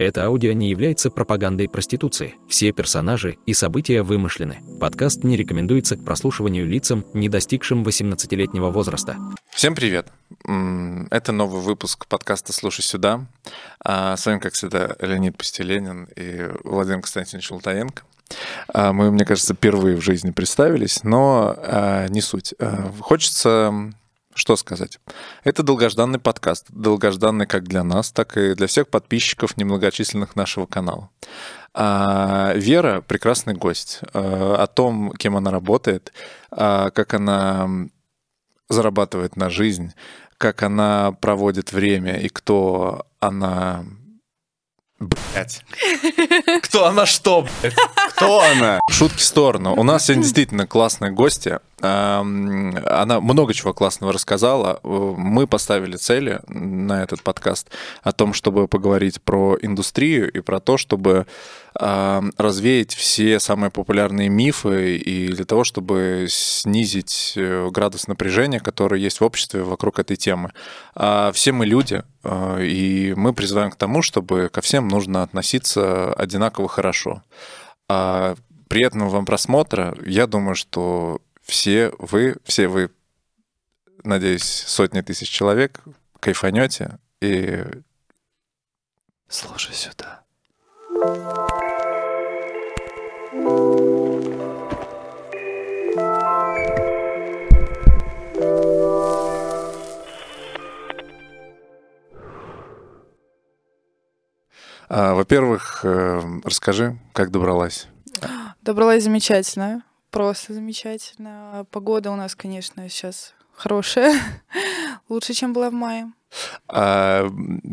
Это аудио не является пропагандой проституции. Все персонажи и события вымышлены. Подкаст не рекомендуется к прослушиванию лицам, не достигшим 18-летнего возраста. Всем привет! Это новый выпуск подкаста «Слушай сюда». А, с вами, как всегда, Леонид Пустеленин и Владимир Константинович Лутаенко. А, мы, мне кажется, впервые в жизни представились, но а, не суть. Хочется что сказать? Это долгожданный подкаст, долгожданный как для нас, так и для всех подписчиков немногочисленных нашего канала. А, Вера — прекрасный гость. А, о том, кем она работает, а, как она зарабатывает на жизнь, как она проводит время и кто она Блять. Кто она что, блядь? Кто она? Шутки в сторону. У нас сегодня действительно классные гости. Она много чего классного рассказала. Мы поставили цели на этот подкаст о том, чтобы поговорить про индустрию и про то, чтобы развеять все самые популярные мифы и для того, чтобы снизить э, градус напряжения, который есть в обществе вокруг этой темы. А все мы люди, э, и мы призываем к тому, чтобы ко всем нужно относиться одинаково хорошо. А приятного вам просмотра. Я думаю, что все вы, все вы, надеюсь, сотни тысяч человек кайфанете и слушай сюда. А, во-первых, э, расскажи, как добралась? Добралась замечательно, просто замечательно. Погода у нас, конечно, сейчас хорошая, лучше, чем была в мае. А,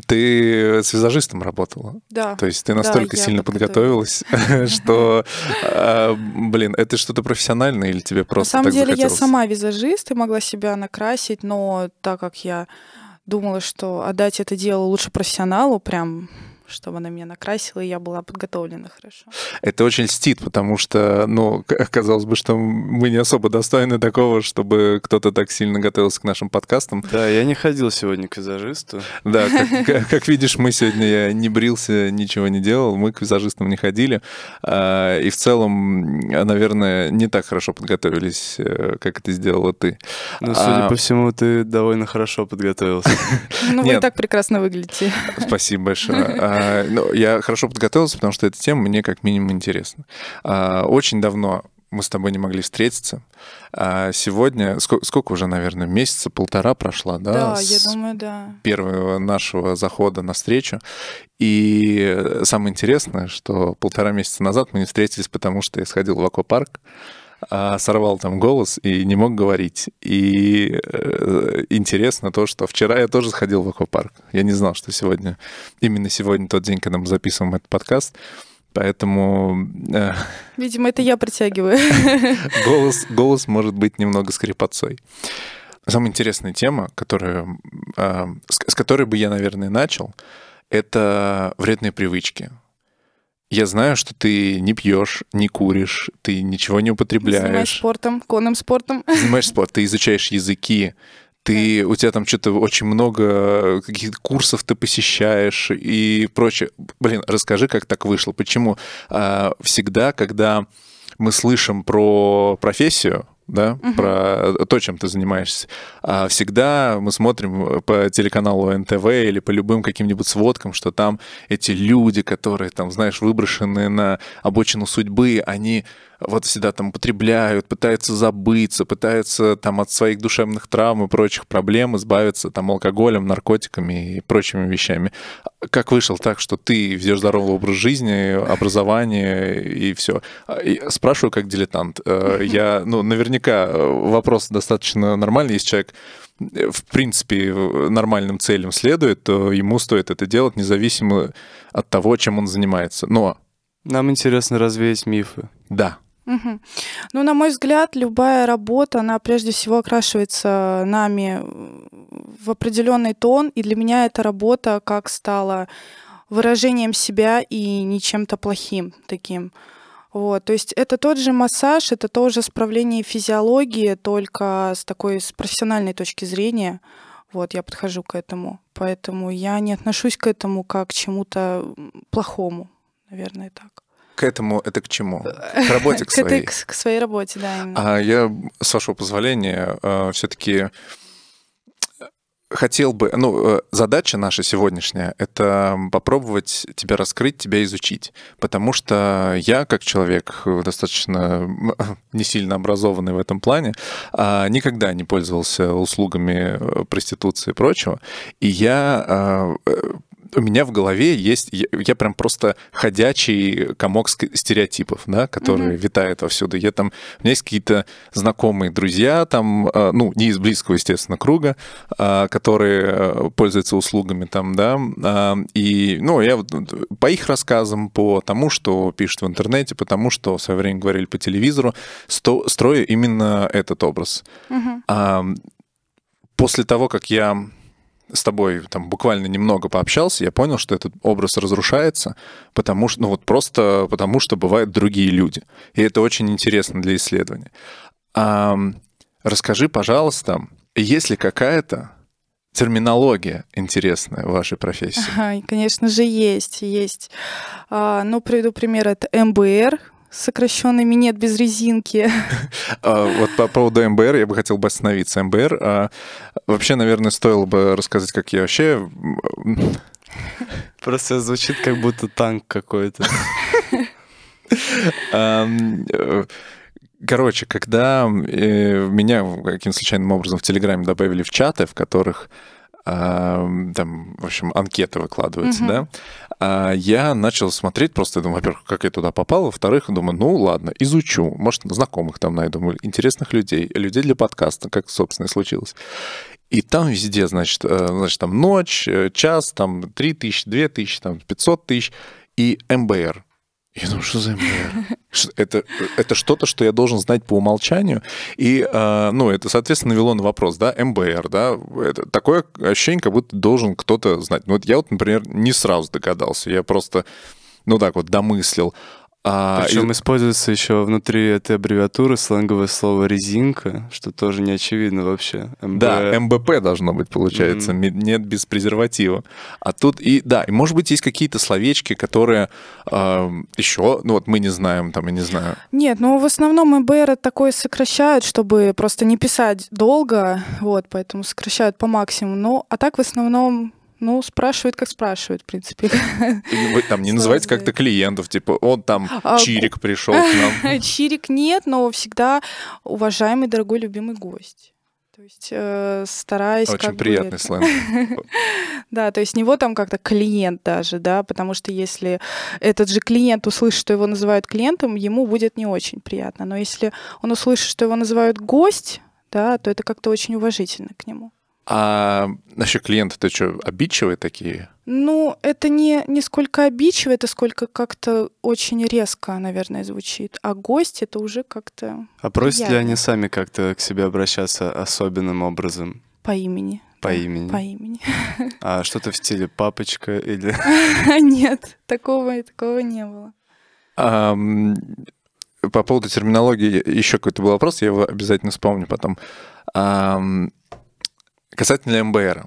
ты с визажистом работала? Да. То есть ты настолько да, сильно подготовилась, что, а, блин, это что-то профессиональное или тебе просто На самом деле я сама визажист и могла себя накрасить, но так как я думала, что отдать это дело лучше профессионалу, прям чтобы она меня накрасила, и я была подготовлена хорошо. Это очень льстит, потому что, ну, казалось бы, что мы не особо достойны такого, чтобы кто-то так сильно готовился к нашим подкастам. Да, я не ходил сегодня к визажисту. Да, как, как видишь, мы сегодня я не брился, ничего не делал, мы к визажистам не ходили. А, и в целом, наверное, не так хорошо подготовились, э, как это сделала ты. Ну, судя а... по всему, ты довольно хорошо подготовился. Ну, вы и так прекрасно выглядите. Спасибо большое. А, ну, я хорошо подготовился, потому что эта тема мне как минимум интересна. А, очень давно мы с тобой не могли встретиться. А сегодня, сколько, сколько уже, наверное, месяца, полтора прошла, да? Да, я думаю, да. Первого нашего захода на встречу. И самое интересное, что полтора месяца назад мы не встретились, потому что я сходил в аквапарк, сорвал там голос и не мог говорить. И э, интересно то, что вчера я тоже сходил в аквапарк. Я не знал, что сегодня, именно сегодня тот день, когда мы записываем этот подкаст. Поэтому... Э, Видимо, это я притягиваю. голос, голос может быть немного скрипотцой. Самая интересная тема, которая, э, с которой бы я, наверное, начал, это вредные привычки. Я знаю, что ты не пьешь, не куришь, ты ничего не употребляешь. Занимаешься спортом, конным спортом. Занимаешься спортом, ты изучаешь языки, ты, у тебя там что-то очень много каких-то курсов ты посещаешь и прочее. Блин, расскажи, как так вышло. Почему а, всегда, когда мы слышим про профессию, да, угу. про то, чем ты занимаешься. А всегда мы смотрим по телеканалу НТВ или по любым каким-нибудь сводкам, что там эти люди, которые там, знаешь, выброшены на обочину судьбы, они вот всегда там употребляют, пытаются забыться, пытаются там от своих душевных травм и прочих проблем избавиться там алкоголем, наркотиками и прочими вещами. Как вышел так, что ты ведешь здоровый образ жизни, образование и все? Спрашиваю как дилетант. Э, я, ну, наверняка вопрос достаточно нормальный, если человек в принципе, нормальным целям следует, то ему стоит это делать независимо от того, чем он занимается. Но... Нам интересно развеять мифы. Да, Угу. Ну, на мой взгляд, любая работа, она прежде всего окрашивается нами в определенный тон, и для меня эта работа как стала выражением себя и не чем-то плохим таким. Вот, то есть это тот же массаж, это тоже справление физиологии, только с такой с профессиональной точки зрения. Вот, я подхожу к этому. Поэтому я не отношусь к этому как к чему-то плохому, наверное, так. К этому это к чему? К работе к своей. к, к своей работе, да, именно. А я, с вашего позволения, все-таки хотел бы, ну, э, задача наша сегодняшняя — это попробовать тебя раскрыть, тебя изучить. Потому что я, как человек э, достаточно не сильно образованный в этом плане, а, никогда не пользовался услугами э, проституции и прочего. И я э, у меня в голове есть, я, я прям просто ходячий комок стереотипов, да, который Мгм. витает повсюду. Я там, у меня есть какие-то знакомые друзья, там, э, ну, не из близкого, естественно, круга, э, которые э, пользуются услугами там, да, а, и, ну, я вот по их рассказам, по тому, что пишут в интернете, по тому, что в свое время говорили по телевизору, строю именно этот образ. А, после того, как я с тобой там буквально немного пообщался, я понял, что этот образ разрушается, потому что, ну вот просто потому, что бывают другие люди. И это очень интересно для исследования. А, расскажи, пожалуйста, есть ли какая-то терминология интересная в вашей профессии? Конечно же, есть, есть. А, ну, приведу пример. Это МБР, сокращенный «Минет без резинки». А, Вот по поводу МБР я бы хотел бы остановиться. МБР, а, вообще, наверное, стоило бы рассказать, как я вообще Просто звучит как будто танк какой-то. Э, Короче, когда э, меня каким-то случайным образом в Телеграме добавили в чаты, в которых там, в общем, анкеты выкладываются, Мгм. да, а, я начал смотреть, просто думаю, во-первых, как я туда попал, во-вторых, думаю, ну ладно, изучу, может, знакомых там найду, интересных людей, людей для подкаста, как, собственно, и случилось. И там везде, значит, э, значит, там ночь, э, час, там 3 тысячи, 2 тысячи, там 500 тысяч и МБР. Я думаю, что за МБР? Ш- Это, это что-то, что я должен знать по умолчанию. И, э, ну, это, соответственно, навело на вопрос, да, МБР, да, это такое ощущение, как будто должен кто-то знать. Ну, вот я вот, например, не сразу догадался, я просто, ну, так вот, домыслил. А, Причем и- используется еще внутри этой аббревиатуры сленговое слово резинка, что тоже не очевидно вообще. Да, МБ. МБП должно быть, получается, ме- нет без презерватива. А тут и, да, и может быть есть какие-то словечки, которые еще, ну вот мы не знаем, там, я не знаю. Нет, ну в основном МБР такое сокращают, чтобы просто не писать долго, вот, поэтому сокращают по максимуму. Ну, а так в основном, ну, спрашивают, как спрашивают, в принципе. Вы там не называете как-то клиентов, типа, он там А, Чирик пришел к нам. Чирик нет, но всегда уважаемый, дорогой, любимый гость. То есть э, стараюсь Очень как приятный сленг. Да, то есть не вот там как-то клиент даже, да, потому что если этот же клиент услышит, что его называют клиентом, ему будет не очень приятно. Но если он услышит, что его называют гость, да, то это как-то очень уважительно к нему. А насчет клиента-то что, обидчивые такие? Ну, это не, не сколько обидчиво, это сколько как-то очень резко, наверное, звучит. А гость это уже как-то А просят ли они сами как-то к себе обращаться особенным образом? по имени. По Да, имени. По имени. А что-то в стиле папочка или... Нет, такого, такого не было. По поводу терминологии еще какой-то был вопрос, я его обязательно вспомню потом. Касательно МБР.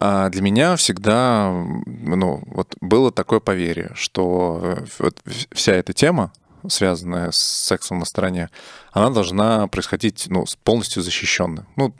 А, Для меня всегда ну, вот было такое поверье, что э, вот вся эта тема, связанная с сексом на стороне, она должна происходить ну, полностью защищенной. Ну,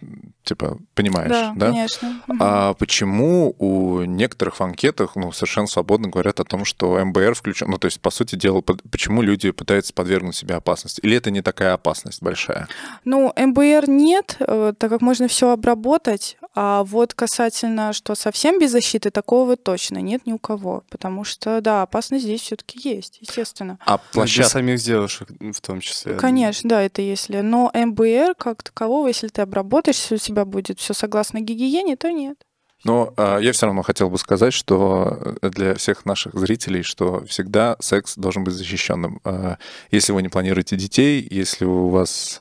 типа, понимаешь, Да, да? конечно. А почему у некоторых в анкетах ну, совершенно свободно говорят о том, что МБР включен? Ну, то есть, по сути дела, почему люди пытаются подвергнуть себя опасности? Или это не такая опасность большая? Ну, МБР нет, э, так как можно все обработать. А вот касательно, что совсем без защиты, такого точно нет ни у кого. Потому что, да, опасность здесь все-таки есть, естественно. А Ну, Для площадка... самих девушек в том числе. Конечно, да, это если. Но МБР как такового, если ты обработаешь, если у тебя будет все согласно гигиене, то нет. Но а, я все равно хотел бы сказать, что э, для всех наших зрителей, что всегда секс должен быть защищенным. А, Если вы не планируете детей, если у вас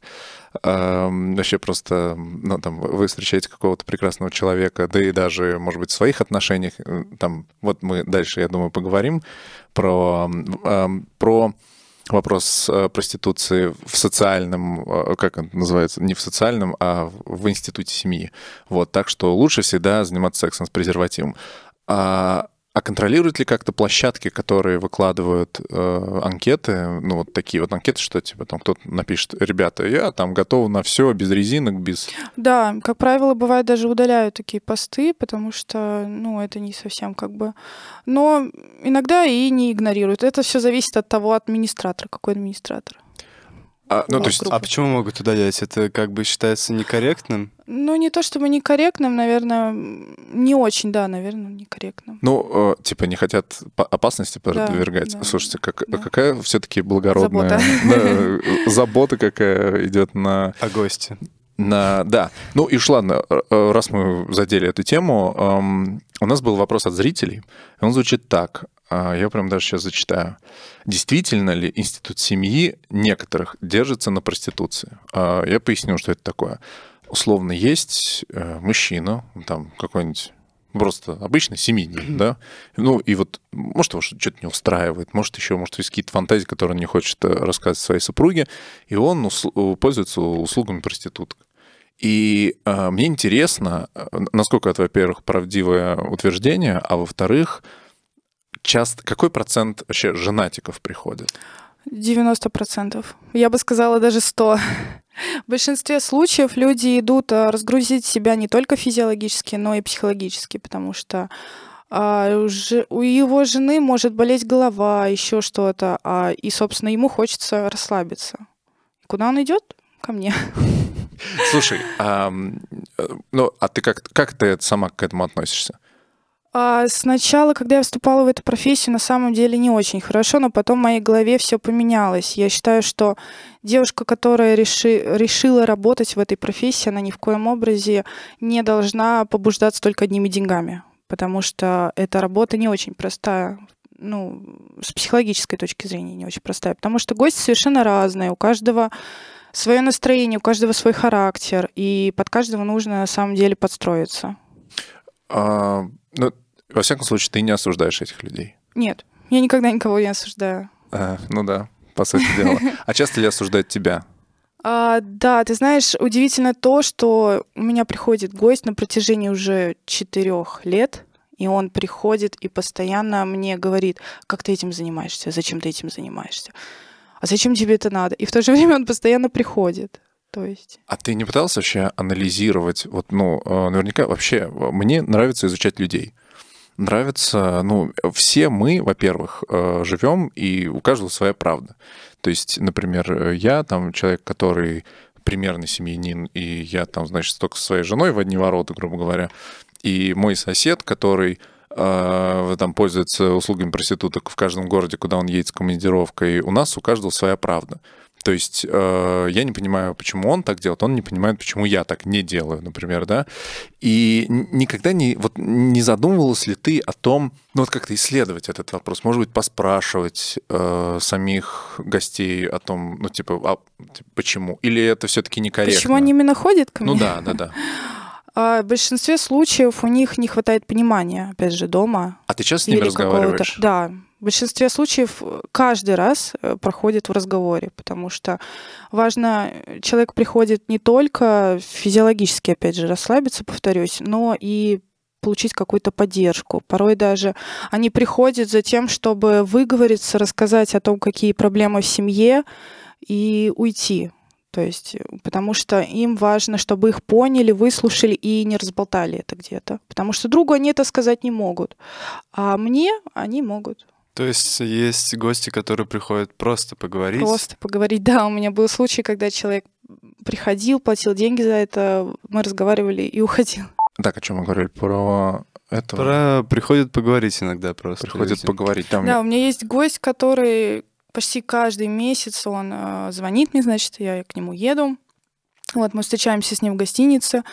вообще просто, ну, там, вы встречаете какого-то прекрасного человека, да и даже, может быть, в своих отношениях, э, там, вот мы дальше, я думаю, поговорим про, ам, про вопрос э, проституции в социальном, э, как это называется, не в социальном, а в институте семьи. Вот, так что лучше всегда заниматься сексом с презервативом. А а контролируют ли как-то площадки, которые выкладывают э, анкеты, ну вот такие вот анкеты, что типа там кто-то напишет, ребята, я там готов на все без резинок, без... Да, как правило, бывает даже удаляют такие посты, потому что, ну, это не совсем как бы... Но иногда и не игнорируют. Это все зависит от того администратора, какой администратор. А, ну, то есть... а почему могут удалять? Это как бы считается некорректным? Ну, не то чтобы некорректным, наверное, не очень, да, наверное, некорректным. Ну, э, типа не хотят опасности подвергать. Да, да, Слушайте, как, да. какая все-таки благородная Забота. да, забота какая идет на А гости? На, да. Ну и уж ладно, э, раз мы задели эту тему, эм, у нас был вопрос от зрителей. Он звучит так. А, Я прям даже сейчас зачитаю. Действительно ли институт семьи некоторых держится на проституции? А, Я поясню, что это такое. Условно, есть э, мужчина, там какой-нибудь просто обычный семьянин, да, ну и вот, может, его что-то не устраивает, может, еще, может, есть какие-то фантазии, которые он не хочет э, рассказывать своей супруге, и он усл- пользуется услугами проституток. И э, мне интересно, э, насколько это, во-первых, правдивое утверждение, а во-вторых, часто какой процент вообще женатиков приходит? 90%. Я бы сказала даже 100%. В большинстве случаев люди идут а, разгрузить себя не только физиологически, но и психологически, потому что а, у его жены может болеть голова, еще что-то, а, и, собственно, ему хочется расслабиться. Куда он идет? Ко мне. Слушай, э, ну, а ты как, как ты сама к этому относишься? А сначала, когда я вступала в эту профессию, на самом деле не очень хорошо, но потом в моей голове все поменялось. Я считаю, что девушка, которая реши, решила работать в этой профессии, она ни в коем образе не должна побуждаться только одними деньгами, потому что эта работа не очень простая. Ну, с психологической точки зрения не очень простая, потому что гости совершенно разные, у каждого свое настроение, у каждого свой характер, и под каждого нужно на самом деле подстроиться. А, ну, во всяком случае, ты не осуждаешь этих людей. Нет, я никогда никого не осуждаю. А, ну да, по сути дела. А часто ли осуждают тебя? А, да, ты знаешь, удивительно то, что у меня приходит гость на протяжении уже четырех лет, и он приходит и постоянно мне говорит, как ты этим занимаешься, зачем ты этим занимаешься, а зачем тебе это надо? И в то же время он постоянно приходит. То есть... А ты не пытался вообще анализировать? Вот, ну, э, наверняка вообще э, мне нравится изучать людей. Нравится, ну, все мы, во-первых, э, живем, и у каждого своя правда. То есть, например, я там человек, который примерный семьянин, и я там, значит, только со своей женой в одни ворота, грубо говоря, и мой сосед, который э, там пользуется услугами проституток в каждом городе, куда он едет с командировкой, у нас у каждого своя правда. То есть э, я не понимаю, почему он так делает, он не понимает, почему я так не делаю, например, да. И никогда не, вот, не задумывалась ли ты о том, ну вот как-то исследовать этот вопрос, может быть, поспрашивать э, самих гостей о том, ну типа, а, типа, почему? Или это все-таки некорректно? Почему они именно ходят ко мне? Ну да, да, да. А в большинстве случаев у них не хватает понимания, опять же, дома. А ты часто с ними разговариваешь? Да. В большинстве случаев э, каждый раз э, проходит в разговоре, потому что важно, э, человек приходит не только физиологически, опять же, расслабиться, повторюсь, но и получить какую-то поддержку. Порой даже они приходят за тем, чтобы выговориться, рассказать о том, какие проблемы в семье, и уйти. То есть, потому что им важно, чтобы их поняли, выслушали и не разболтали это где-то. Потому что другу они это сказать не могут. А мне они могут. То есть есть гости, которые приходят просто поговорить. Просто поговорить. Да, у меня был случай, когда человек приходил, платил деньги за это, мы разговаривали и уходил. Так, о чем мы говорили? Про этого? Про приходят поговорить иногда просто. Приходят люди. поговорить. Там Да, у меня есть гость, который почти каждый месяц он э, звонит мне, значит, я к нему еду. Вот, мы встречаемся с ним в гостинице.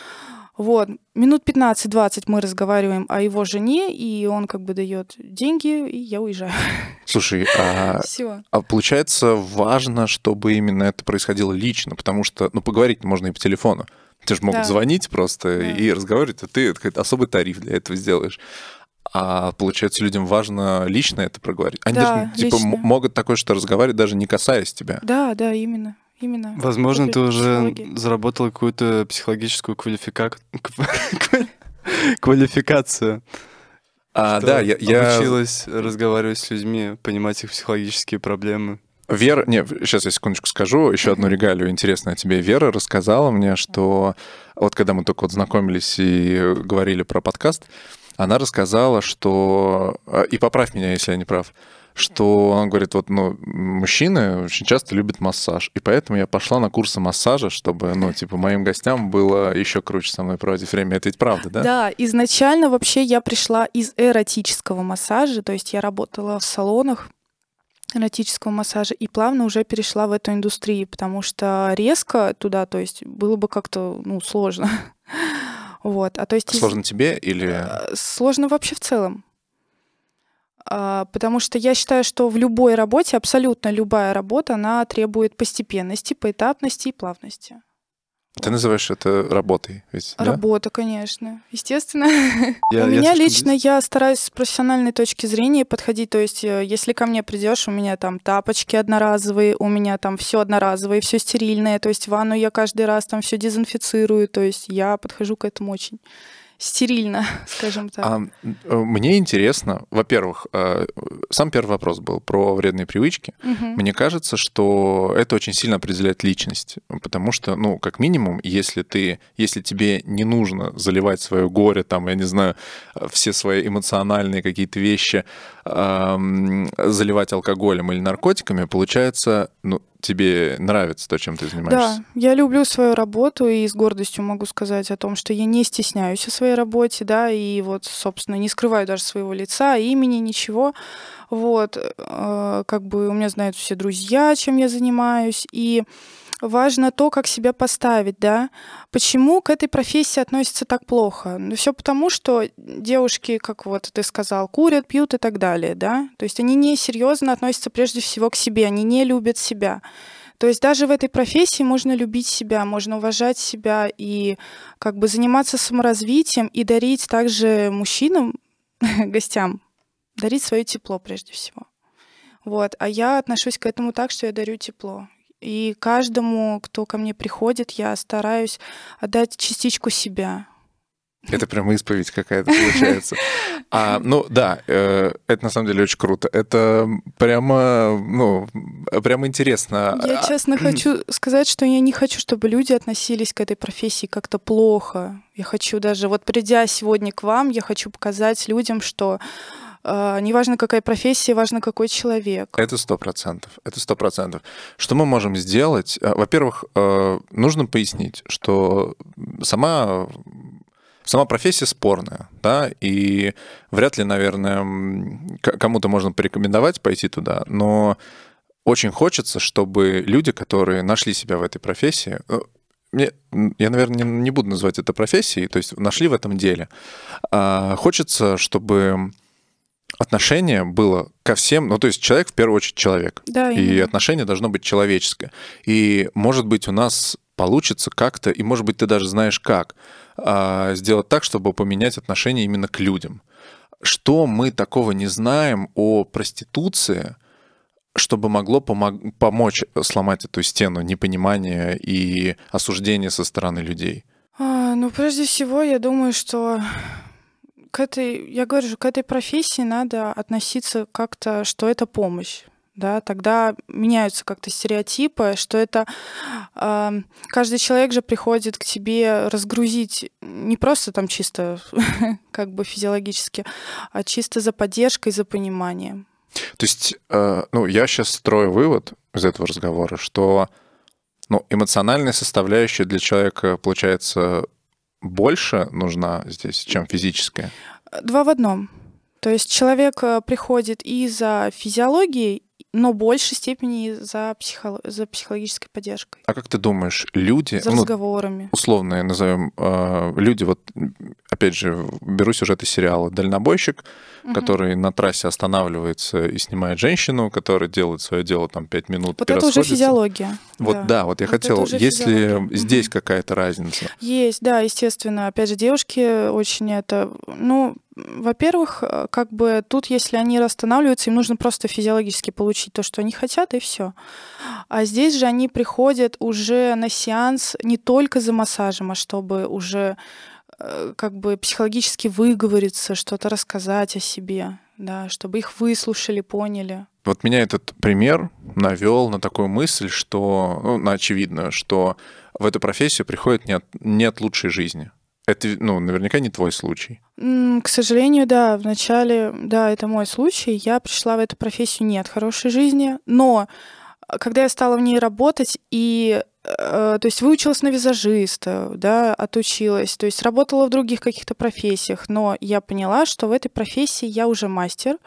Вот, минут 15-20 мы разговариваем о его жене, и он как бы дает деньги, и я уезжаю. Слушай, а Все. А получается, важно, чтобы именно это происходило лично, потому что, ну, поговорить можно и по телефону. Те же могут Да. звонить просто Да. и разговаривать, а ты какой-то особый тариф для этого сделаешь. а получается, людям важно лично это проговорить. Они Да, даже, типа, лично. могут такое что разговаривать, даже не касаясь тебя. Да, да, именно. Именно. Возможно, ты уже заработал какую-то психологическую квалифика- ква- квалификацию. А, что да, я, я Научилась разговаривать с людьми, понимать их психологические проблемы. Вера, не, сейчас я секундочку скажу, еще одну регалию интересную о тебе. Вера рассказала мне, что вот когда мы только вот знакомились и говорили про подкаст, она рассказала, что, а, и поправь меня, если я не прав, что он говорит, вот, ну, мужчины очень часто любят массаж, и поэтому я пошла на курсы массажа, чтобы, ну, типа, моим гостям было еще круче со мной проводить время. Это ведь правда, да? Да, изначально вообще я пришла из эротического массажа, то есть я работала в салонах эротического массажа и плавно уже перешла в эту индустрию, потому что резко туда, то есть было бы как-то, ну, сложно. Вот, а то есть Сложно тебе или... э, сложно вообще в целом. А, Потому что я считаю, что в любой работе, абсолютно любая работа, она требует постепенности, поэтапности и плавности. Ты называешь это работой, ведь, да? Работа, конечно, естественно. Я- у меня лично близко. я стараюсь с профессиональной точки зрения подходить. То есть, э, если ко мне придешь, у меня там тапочки одноразовые, у меня там все одноразовое, все стерильное. То есть ванну я каждый раз там все дезинфицирую. То есть я подхожу к этому очень стерильно, скажем так. А, э, мне интересно, во-первых, э, сам первый вопрос был про вредные привычки. Мгм. Мне кажется, что это очень сильно определяет личность, потому что, ну, как минимум, если ты, если тебе не нужно заливать свое горе, там, я не знаю, э, все свои эмоциональные какие-то вещи заливать алкоголем или наркотиками, получается, ну, тебе нравится то, чем ты занимаешься. Да, я люблю свою работу и с гордостью могу сказать о том, что я не стесняюсь о своей работе, да, и вот, собственно, не скрываю даже своего лица, имени, ничего. Вот, э, как бы у меня знают все друзья, чем я занимаюсь, и важно то, как себя поставить, да. Почему к этой профессии относятся так плохо? Ну, все потому, что девушки, как вот ты сказал, курят, пьют и так далее, да. То есть они несерьезно относятся прежде всего к себе, они не любят себя. То есть даже в этой профессии можно любить себя, можно уважать себя и как бы заниматься саморазвитием и дарить также мужчинам, гостям, дарить свое тепло прежде всего. Вот. А я отношусь к этому так, что я дарю тепло. И каждому, кто ко мне приходит, я стараюсь отдать частичку себя. Это прямо исповедь какая-то получается. А, ну да, э, это на самом деле очень круто. Это прямо, ну, прямо интересно. Я А, честно хочу сказать, что я не хочу, чтобы люди относились к этой профессии как-то плохо. Я хочу даже, вот придя сегодня к вам, я хочу показать людям, что неважно какая профессия, важно какой человек. Это сто процентов. Это сто процентов. Что мы можем сделать? Э, Во-первых, э, нужно пояснить, что сама сама профессия спорная, да, и вряд ли, наверное, кому-то можно порекомендовать пойти туда, но очень хочется, чтобы люди, которые нашли себя в этой профессии, э, мне, я, наверное, не буду называть это профессией, то есть нашли в этом деле. А, хочется, чтобы отношение было ко всем, ну то есть человек в первую очередь человек, Да, и именно. отношение должно быть человеческое. И может быть у нас получится как-то, и может быть ты даже знаешь как, а, сделать так, чтобы поменять отношение именно к людям. Что мы такого не знаем о проституции, чтобы могло помог- помочь сломать эту стену непонимания и осуждения со стороны людей? А, ну, прежде всего, я думаю, что к этой, я говорю же, к этой профессии надо относиться как-то, что это помощь. Да, тогда меняются как-то стереотипы, что это а, каждый человек же приходит к тебе разгрузить не просто там чисто как бы физиологически, а чисто за поддержкой, за пониманием. То есть, э, ну, я сейчас строю вывод из этого разговора, что ну, эмоциональная составляющая для человека, получается, больше нужна здесь, чем физическая. Два в одном. То есть человек э, приходит и за физиологией, но в большей степени за, психо- за психологической поддержкой, А как ты думаешь, люди, за ну, разговорами. условно назовем, э, люди, вот, опять же, беру сюжет из сериала «Дальнобойщик», Мгм. который на трассе останавливается и снимает женщину, которая делает свое дело там 5 минут. Вот это уже физиология. Вот да, вот я Вот хотел, уже есть ли физиология. здесь Мгм. какая-то разница? Есть, да, естественно. Опять же, девушки очень это... Ну, во-первых, э, как бы тут, если они останавливаются, им нужно просто физиологически получить то, что они хотят, и все. А здесь же они приходят уже на сеанс не только за массажем, а чтобы уже как бы психологически выговориться, что-то рассказать о себе, да, чтобы их выслушали, поняли. Вот меня этот пример навел на такую мысль, что, ну, на очевидную, что в эту профессию приходит не от, не от лучшей жизни. Это, ну, наверняка не твой случай. К сожалению, да, в начале, да, это мой случай. Я пришла в эту профессию не от хорошей жизни, но э, когда я стала в ней работать и э, то есть выучилась на визажиста, да, отучилась, то есть работала в других каких-то профессиях, но я поняла, что в этой профессии я уже мастер,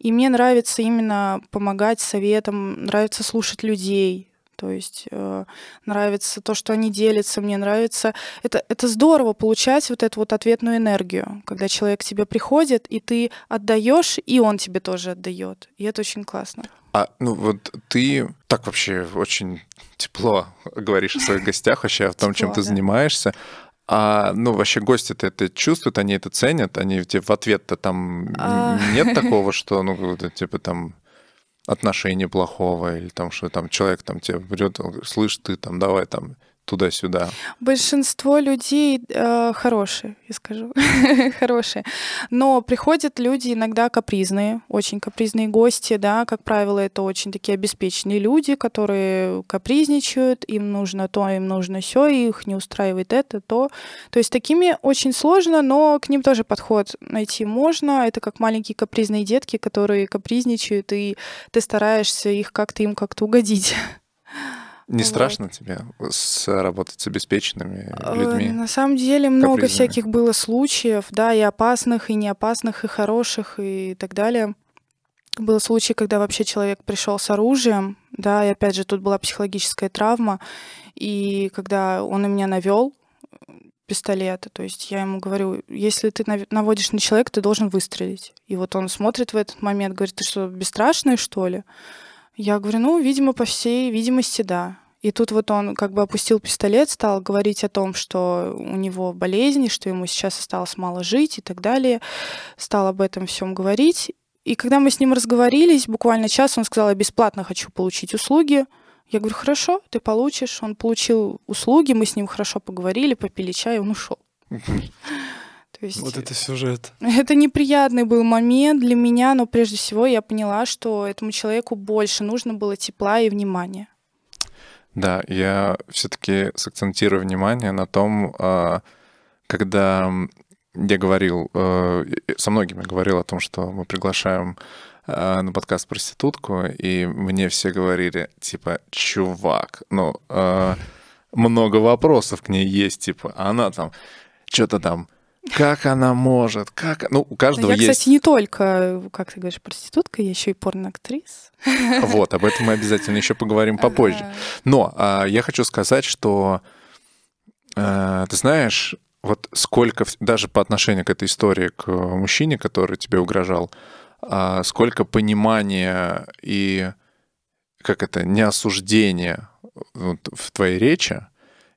и мне нравится именно помогать советам, нравится слушать людей, то есть э, нравится то, что они делятся, мне нравится. Это, это здорово получать вот эту вот ответную энергию, когда человек к тебе приходит, и ты отдаешь, и он тебе тоже отдает. И это очень классно. А, ну вот ты так вообще очень тепло говоришь о своих гостях, вообще о том, чем Тепло, ты да. занимаешься. А, ну, вообще гости-то это чувствуют, они это ценят, они тебе в ответ-то там А. нет такого, что, ну, типа там отношение плохого, или там, что там человек там тебе придет, слышь, ты там, давай там туда-сюда. Большинство людей э, хорошие, я скажу, хорошие. Но приходят люди иногда капризные, очень капризные гости, да, как правило, это очень такие обеспеченные люди, которые капризничают, им нужно то, им нужно все, их не устраивает это, то. То есть такими очень сложно, но к ним тоже подход найти можно. Это как маленькие капризные детки, которые капризничают, и ты стараешься их как-то им как-то угодить. Не Вот. страшно тебе с, работать с обеспеченными Э, людьми? На самом деле много капризными. всяких было случаев, да, и опасных, и неопасных, и хороших, и так далее. Был случай, когда вообще человек пришел с оружием, да, и опять же тут была психологическая травма, и когда он на меня навел пистолет, то есть я ему говорю, если ты нав- наводишь на человека, ты должен выстрелить. И вот он смотрит в этот момент, говорит, ты что, бесстрашный, что ли? Я говорю, ну, видимо, по всей видимости, да. И тут вот он как бы опустил пистолет, стал говорить о том, что у него болезнь, что ему сейчас осталось мало жить и так далее. Стал об этом всем говорить. И когда мы с ним разговорились, буквально час, он сказал, я бесплатно хочу получить услуги. Я говорю, хорошо, ты получишь. Он получил услуги, мы с ним хорошо поговорили, попили чай, он ушел. То есть Вот это сюжет. это неприятный был момент для меня, но прежде всего я поняла, что этому человеку больше нужно было тепла и внимания. Да, я все-таки сакцентирую внимание на том, а, когда я говорил, э, со многими говорил о том, что мы приглашаем э, на подкаст проститутку, и мне все говорили, типа, чувак, ну, э, много вопросов к ней есть, типа, а она там, что-то там, как она может, как... Ну, у каждого я, есть... кстати, не только, как ты говоришь, проститутка, я еще и порноактриса. Вот, об этом мы обязательно еще поговорим попозже. Но а, я хочу сказать, что э, ты знаешь, вот сколько, даже по отношению к этой истории, к мужчине, который тебе угрожал, а, сколько понимания и как это, неосуждения вот, в твоей речи,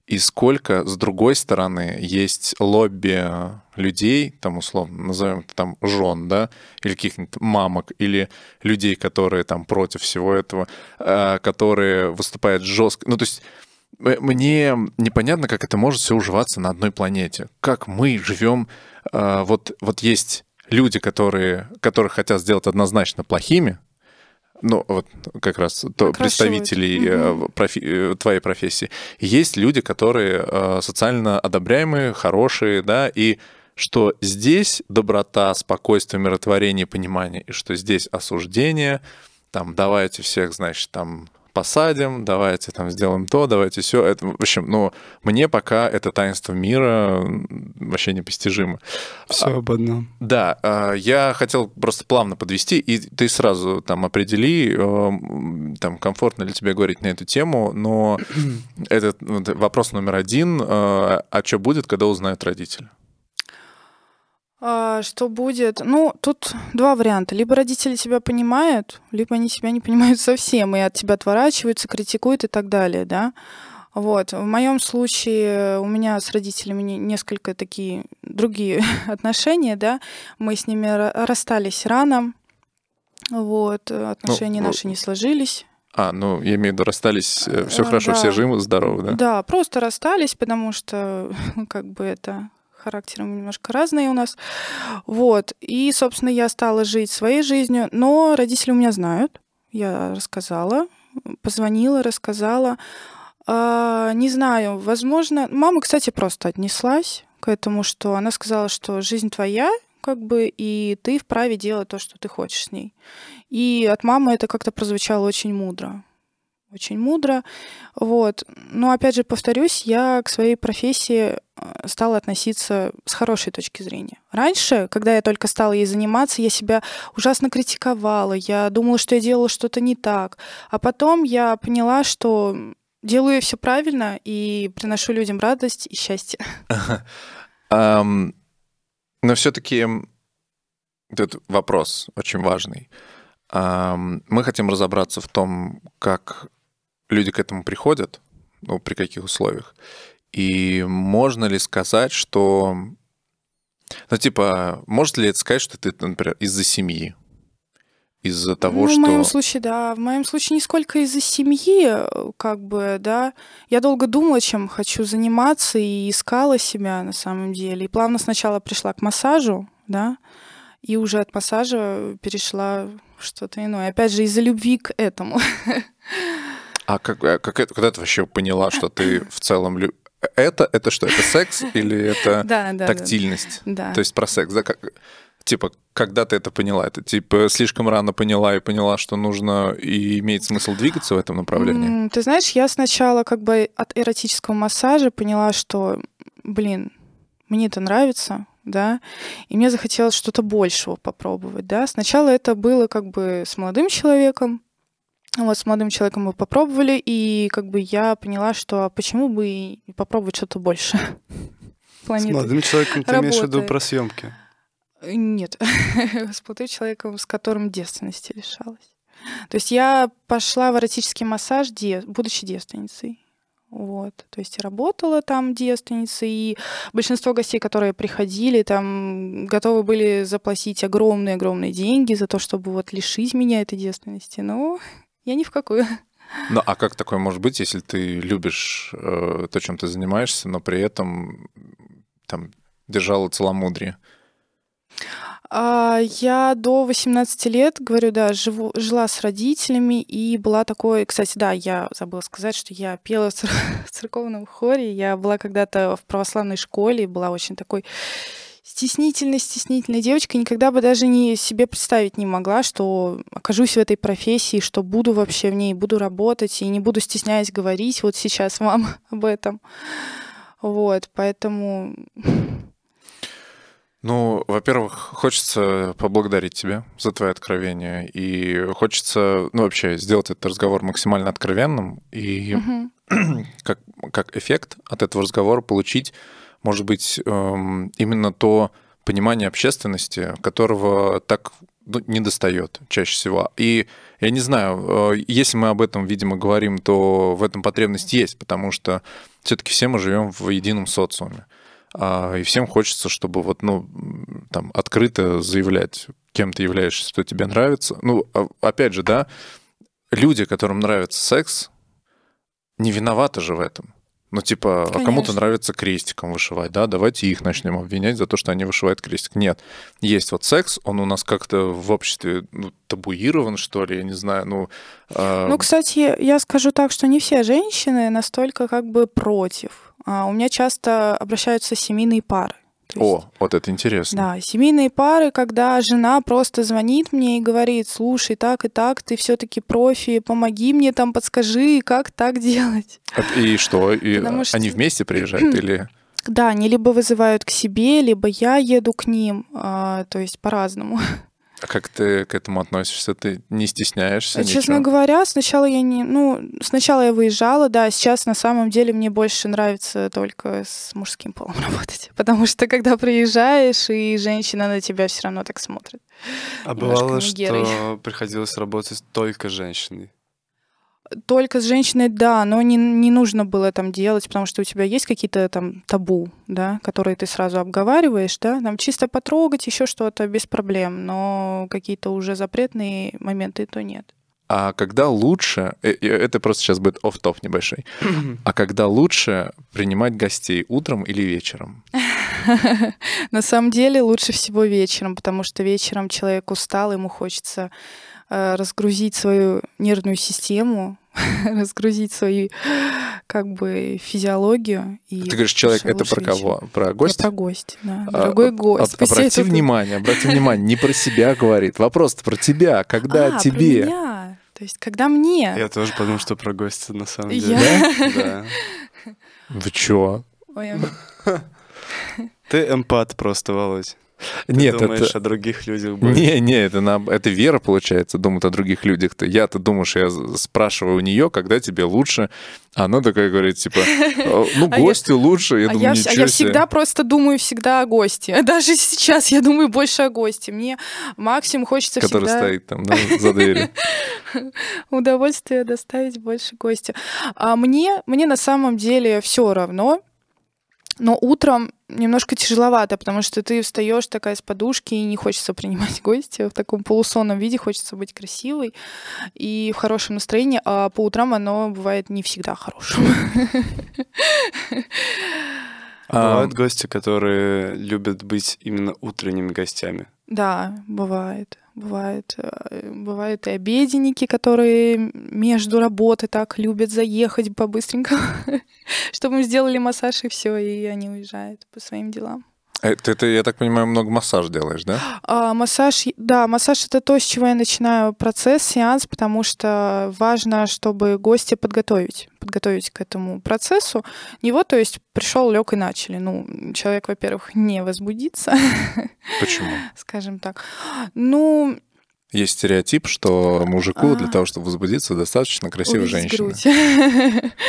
и сколько, с другой стороны, есть лобби людей, там, условно, назовем это там жен, да, или каких-нибудь мамок, или людей, которые там против всего этого, э, которые выступают жестко. Ну, то есть мне непонятно, как это может все уживаться на одной планете. Как мы живем, э, вот, вот есть люди, которые, которые хотят сделать однозначно плохими, ну, вот как раз то, представителей э, Мгм. профи- э, твоей профессии. Есть люди, которые э, социально одобряемые, хорошие, да, и что здесь доброта, спокойствие, миротворение, понимание, и что здесь осуждение, там, давайте всех, значит, там, посадим, давайте там сделаем то, давайте все. Это, в общем, ну, мне пока это таинство мира вообще непостижимо. Все об одном. Да, а, я хотел просто плавно подвести, и ты сразу там определи, эм, там, комфортно ли тебе говорить на эту тему, но этот вопрос номер один, э, а что будет, когда узнают родители? А, что будет? Ну, тут два варианта. Либо родители тебя понимают, либо они тебя не понимают совсем и от тебя отворачиваются, критикуют и так далее, да. Вот. В моем случае у меня с родителями несколько такие другие отношения, да. Мы с ними расстались рано, вот. Отношения ну, наши не сложились. А, ну, я имею в виду, расстались, э, все хорошо, да. все живы, здоровы, да? Да, просто расстались, потому что, как бы это характером немножко разные у нас. Вот. И, собственно, я стала жить своей жизнью, но родители у меня знают. Я рассказала, позвонила, рассказала. А, не знаю, возможно... Мама, кстати, просто отнеслась к этому, что она сказала, что жизнь твоя, как бы, и ты вправе делать то, что ты хочешь с ней. И от мамы это как-то прозвучало очень мудро. Очень мудро. Вот. Но опять же, повторюсь, я к своей профессии э, стала относиться с хорошей точки зрения. Раньше, когда я только стала ей заниматься, я себя ужасно критиковала, я думала, что я делала что-то не так. А потом я поняла, что делаю все правильно и приношу людям радость и счастье. Но все-таки этот вопрос очень важный. Мы хотим разобраться в том, как люди к этому приходят, ну, при каких условиях. И можно ли сказать, что... Ну, типа, может ли это сказать, что ты, например, из-за семьи? Из-за того, ну, что... В моем случае, да. В моем случае не сколько из-за семьи, как бы, да. Я долго думала, чем хочу заниматься, и искала себя на самом деле. И плавно сначала пришла к массажу, да, и уже от массажа перешла что-то иное. Опять же, из-за любви к этому. А как, э, как это, когда ты вообще поняла, что ты в целом люб... это это что? Это секс или это да, да, тактильность? Да. То есть про секс, да? Как, типа, когда ты это поняла? Это типа слишком рано поняла и поняла, что нужно и имеет смысл двигаться в этом направлении? Ты знаешь, я сначала как бы от эротического массажа поняла, что, блин, мне это нравится, да, и мне захотелось что-то большего попробовать, да. Сначала это было как бы с молодым человеком, вот с молодым человеком мы попробовали, и как бы я поняла, что почему бы и попробовать что-то больше. С молодым человеком ты имеешь в виду про съемки? Нет, с молодым человеком, с которым девственности лишалась. То есть я пошла в эротический массаж, будучи девственницей. Вот. То есть работала там девственницей, и большинство гостей, которые приходили, там готовы были заплатить огромные-огромные деньги за то, чтобы вот лишить меня этой девственности. Но я ни в какую. Ну, а как такое может быть, если ты любишь э, то, чем ты занимаешься, но при этом там держала целомудрие? А, я до 18 лет, говорю, да, живу, жила с родителями и была такой... Кстати, да, я забыла сказать, что я пела в церковном хоре. Я была когда-то в православной школе, была очень такой стеснительной, стеснительной девочкой, никогда бы даже не себе представить не могла, что окажусь в этой профессии, что буду вообще в ней, буду работать и не буду стесняясь говорить вот сейчас вам об этом. Вот, поэтому... Ну, во-первых, хочется поблагодарить тебя за твое откровение. И хочется, ну, вообще, сделать этот разговор максимально откровенным. И угу. как, как эффект от этого разговора получить может быть, эм, именно то понимание общественности, которого так ну, не достает чаще всего. И я не знаю, э, если мы об этом, видимо, говорим, то в этом потребность есть, потому что все-таки все мы живем в едином социуме. А, и всем хочется, чтобы вот, ну, там, открыто заявлять, кем ты являешься, что тебе нравится. Ну, а, опять же, да, люди, которым нравится секс, не виноваты же в этом. Ну, типа, Конечно. а кому-то нравится крестиком вышивать, да, давайте их начнем обвинять за то, что они вышивают крестик. Нет. Есть вот секс, он у нас как-то в обществе ну, табуирован, что ли, я не знаю, ну... Э... Ну, кстати, я скажу так, что не все женщины настолько как бы против. А у меня часто обращаются семейные пары. Есть, О, вот это интересно. Да, семейные пары, когда жена просто звонит мне и говорит, слушай, так и так, ты все-таки профи, помоги мне там, подскажи, как так делать. И что? И что... они вместе приезжают или? Да, они либо вызывают к себе, либо я еду к ним, а, то есть по-разному. А как ты к этому относишься? Ты не стесняешься? Честно ничего? говоря, сначала я не... Ну, сначала я выезжала, да, сейчас на самом деле мне больше нравится только с мужским полом работать. Потому что когда приезжаешь, и женщина на тебя все равно так смотрит. А Немножко бывало, что приходилось работать только с женщиной? Только с женщиной, да, но не, не нужно было там делать, потому что у тебя есть какие-то там табу, да, которые ты сразу обговариваешь, да, там чисто потрогать, еще что-то без проблем, но какие-то уже запретные моменты то нет. А когда лучше, э, э, это просто сейчас будет оф топ небольшой, а когда лучше принимать гостей утром или вечером? На самом деле лучше всего вечером, потому что вечером человек устал, ему хочется разгрузить свою нервную систему, разгрузить свою как бы физиологию. И Ты говоришь, человек, это про кого? Про Я гостя? про гостя, да. А, Дорогой об- гость. об- Пусть я Обрати тут- внимание, обрати внимание, не про себя говорит. Вопрос про тебя, когда А, про тебе. меня. То есть, когда мне. Я тоже подумал, что про гостя на самом Я- деле. Да? Вы чё? Ой, а Ты эмпат просто, Володь. Ты Нет, думаешь это... о других людях больше. Не, не, это, на... это Вера, получается, думает о других людях-то. Я-то думаю, что я спрашиваю у нее, когда тебе лучше. А Она такая говорит, типа, «Э, ну, А гости лучше. Я а думаю, вс- ничего а я всегда просто думаю всегда о госте. Даже сейчас я думаю больше о госте. Мне максимум хочется Который стоит там за дверью. удовольствие доставить больше гостя. А мне, мне на самом деле все равно, но утром немножко тяжеловато, потому что ты встаешь такая с подушки и не хочется принимать гостя в таком полусонном виде, хочется быть красивой и в хорошем настроении, а по утрам оно бывает не всегда хорошим. А бывают гости, которые любят быть именно утренними гостями. Да, бывает. Бывает, э, бывают и обеденники, которые между работой так любят заехать по-быстренькому, чтобы им сделали массаж и все, и они уезжают по своим делам. э, Ты, ты, я так понимаю, много массаж делаешь, да? А массаж, да, массаж это то, с чего я начинаю процесс, сеанс, потому что важно, чтобы гостя подготовить, подготовить к этому процессу. Него, то есть, пришел, лег и начали. Ну, человек, во-первых, не возбудится, Почему? скажем так. Ну, Есть стереотип, что мужику для А. того, чтобы возбудиться, достаточно красивой увидеть женщины.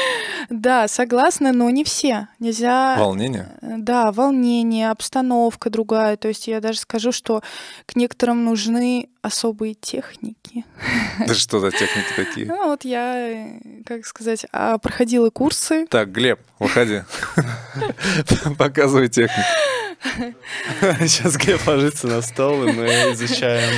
Да, согласна, но не все. Нельзя... Волнение? Э, Да, волнение, обстановка другая. То есть я даже скажу, что к некоторым нужны особые техники. Да что за техники такие? Ну, вот я, э, как сказать, а, проходила курсы. Так, Глеб, выходи. Показывай технику. Сейчас Глеб ложится на стол, и мы изучаем.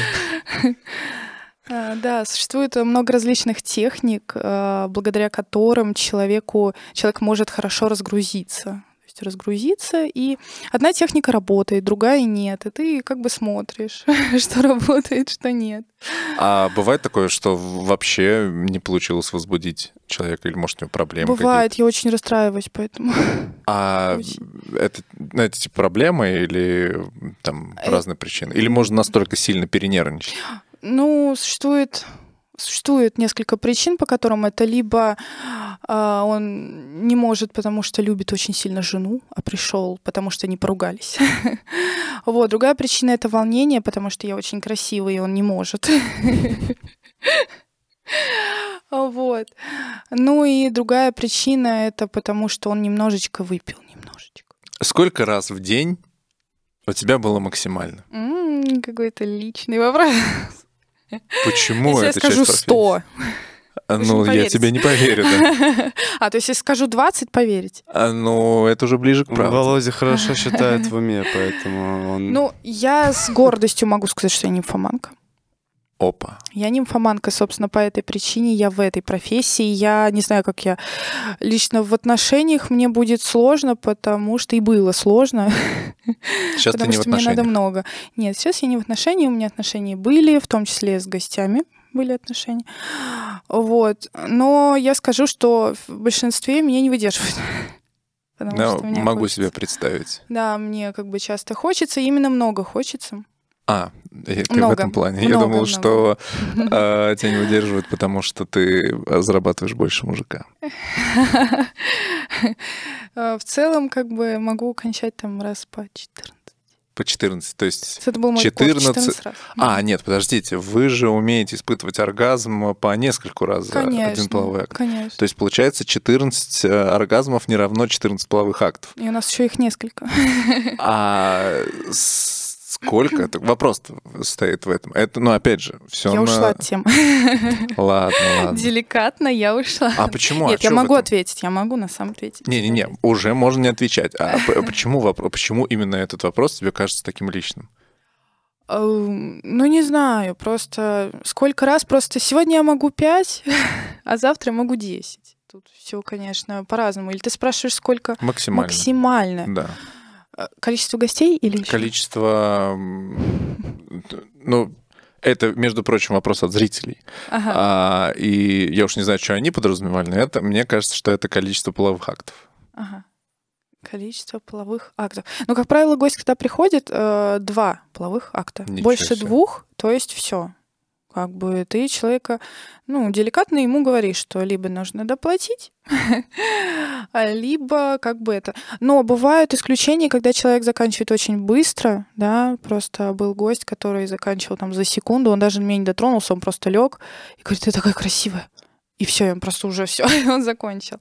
А, Да, существует много различных техник, а, благодаря которым человеку, человек может хорошо разгрузиться. Есть разгрузиться, и одна техника работает, другая нет. И ты как бы смотришь, что работает, что нет. А бывает такое, что вообще не получилось возбудить человека, или может у него проблемы Бывает, я очень расстраиваюсь, поэтому... А очень. это, ну, это типа проблемы или там Э, разные причины? Или можно настолько сильно перенервничать? Ну, существует Существует несколько причин, по которым это либо а, он не может, потому что любит очень сильно жену, а пришел, потому что не поругались. Вот. Другая причина это волнение, потому что я очень красивый, и он не может. Вот. Ну и другая причина это потому, что он немножечко выпил, немножечко. Сколько раз в день у тебя было максимально? Какой-то личный вопрос. Почему Если я это скажу часть 100. профессии? вы же Ну, я тебе не поверю, да. А, то есть если скажу 20, поверить? А, Ну, это уже ближе к правде. Володя хорошо считает в уме, поэтому он... Ну, я с гордостью могу сказать, что я нимфоманка. Опа. Я нимфоманка, собственно, по этой причине я в этой профессии. Я не знаю, как я лично в отношениях мне будет сложно, потому что и было сложно, Сейчас ты потому не в что мне надо много. Нет, сейчас я не в отношениях, у меня отношения были, в том числе с гостями были отношения. Вот. Но я скажу, что в большинстве меня не выдерживают. Потому Ну, что мне могу хочется. себе представить. Да, мне как бы часто хочется, именно много хочется. А, э, как в Много. этом плане. Я Много, думал, много. что а, тебя не выдерживают, потому что ты а, зарабатываешь больше мужика. Э, В целом, как бы могу кончать там раз по 14. по 14. То есть Это был мой 14 14, 14 раз. А, нет, подождите, вы же умеете испытывать оргазм по нескольку раз конечно, один половой акт. Конечно. То есть получается 14 э, оргазмов не равно 14 половых актов. И у нас еще их несколько. А с- сколько? Вопрос стоит в этом. Это, ну, опять же, все Я на... ушла от темы. Ладно, ладно. Деликатно я ушла. А почему? А Нет, я чё в могу ответить, я могу на самом ответить. Не-не-не, уже можно не отвечать. А почему, воп- почему именно этот вопрос тебе кажется таким личным? Эм, Ну, не знаю, просто сколько раз, просто сегодня я могу 5, а завтра я могу 10. Тут все, конечно, по-разному. Или ты спрашиваешь, сколько Максимально. максимально? Да. Э, Количество гостей или ещё? Количество... Ну, это, между прочим, вопрос от зрителей. Ага. А, и я уж не знаю, что они подразумевали, но это, мне кажется, что это количество половых актов. Ага. Количество половых актов. Ну, как правило, гость, когда приходит, э, два половых акта. Ничего Больше себе. двух, то есть все. Как бы ты человека, ну, деликатно ему говоришь, что либо нужно доплатить, а либо как бы это. Но бывают исключения, когда человек заканчивает очень быстро, да, просто был гость, который заканчивал там за секунду, он даже меня не дотронулся, он просто лег и говорит, ты такая красивая. И все, он просто уже все, он закончил.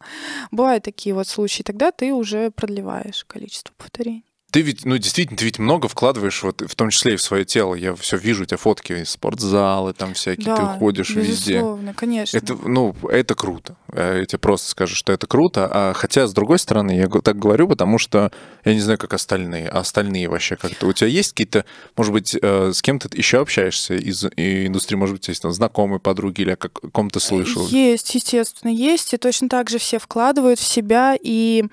Бывают такие вот случаи, тогда ты уже продлеваешь количество повторений. Ты ведь, ну, действительно, ты ведь много вкладываешь, вот, в том числе и в свое тело. Я все вижу, у тебя фотки из спортзала, там всякие, ты ходишь везде. конечно. Это, ну, это круто. Э, Я тебе просто скажу, что это круто. А хотя, с другой стороны, я так говорю, потому что я не знаю, как остальные. А остальные вообще как-то... У тебя есть какие-то, может быть, э, с кем-то ты еще общаешься из индустрии, может быть, есть там знакомые подруги или о как- о ком-то слышал? Есть, естественно, есть. И точно так же все вкладывают в себя. И...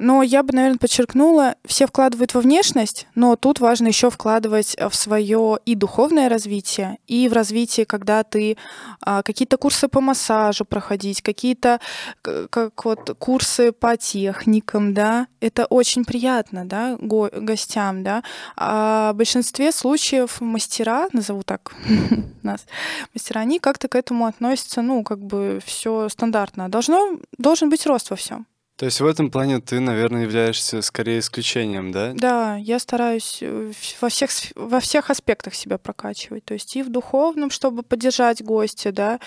Но я бы, наверное, подчеркнула, все вкладывают во внешность, но тут важно еще вкладывать в свое и духовное развитие, и в развитие, когда ты а, какие-то курсы по массажу проходить, какие-то как вот курсы по техникам, да, это очень приятно, да, го- гостям, да. А в большинстве случаев мастера, назову так нас, мастера, они как-то к этому относятся, ну, как бы все стандартно. Должно, должен быть рост во всем. То есть в этом плане ты, наверное, являешься скорее исключением, да? Да, я стараюсь э, во всех, во всех аспектах себя прокачивать. То есть и в духовном, чтобы поддержать гостя, да,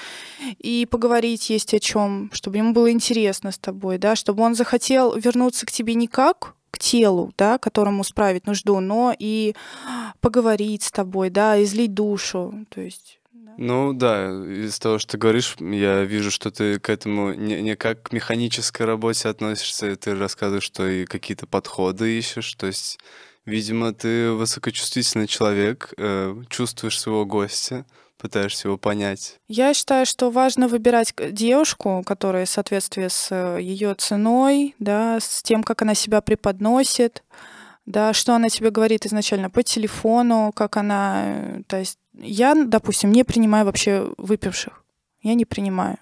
и поговорить есть о чем, чтобы ему было интересно с тобой, да, чтобы он захотел вернуться к тебе не как к телу, да, которому справить нужду, но и поговорить с тобой, да, излить душу. То есть. Ну да, из того, что ты говоришь, я вижу, что ты к этому не, не как к механической работе относишься, ты рассказываешь, что и какие-то подходы ищешь, то есть, видимо, ты высокочувствительный человек, э, чувствуешь своего гостя, пытаешься его понять. Я считаю, что важно выбирать девушку, которая в соответствии с ее ценой, да, с тем, как она себя преподносит, да, что она тебе говорит изначально по телефону, как она, э, то есть я, допустим, не принимаю вообще выпивших, я не принимаю.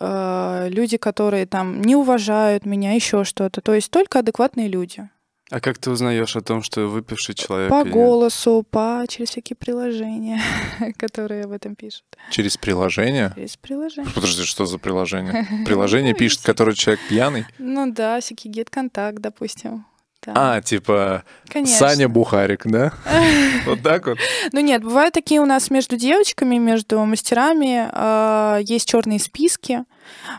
Э, Люди, которые там не уважают меня, еще что-то, то есть только адекватные люди. А как ты узнаешь о том, что выпивший человек? По голосу, по через всякие приложения, которые об этом пишут. Через приложение? Через приложения. Подожди, что за приложение? Приложение пишет, который человек пьяный? Ну да, всякий гет-контакт, допустим. Да. А, типа Конечно. Саня Бухарик, да? Вот так вот? Ну нет, бывают такие у нас между девочками, между мастерами э, есть черные списки,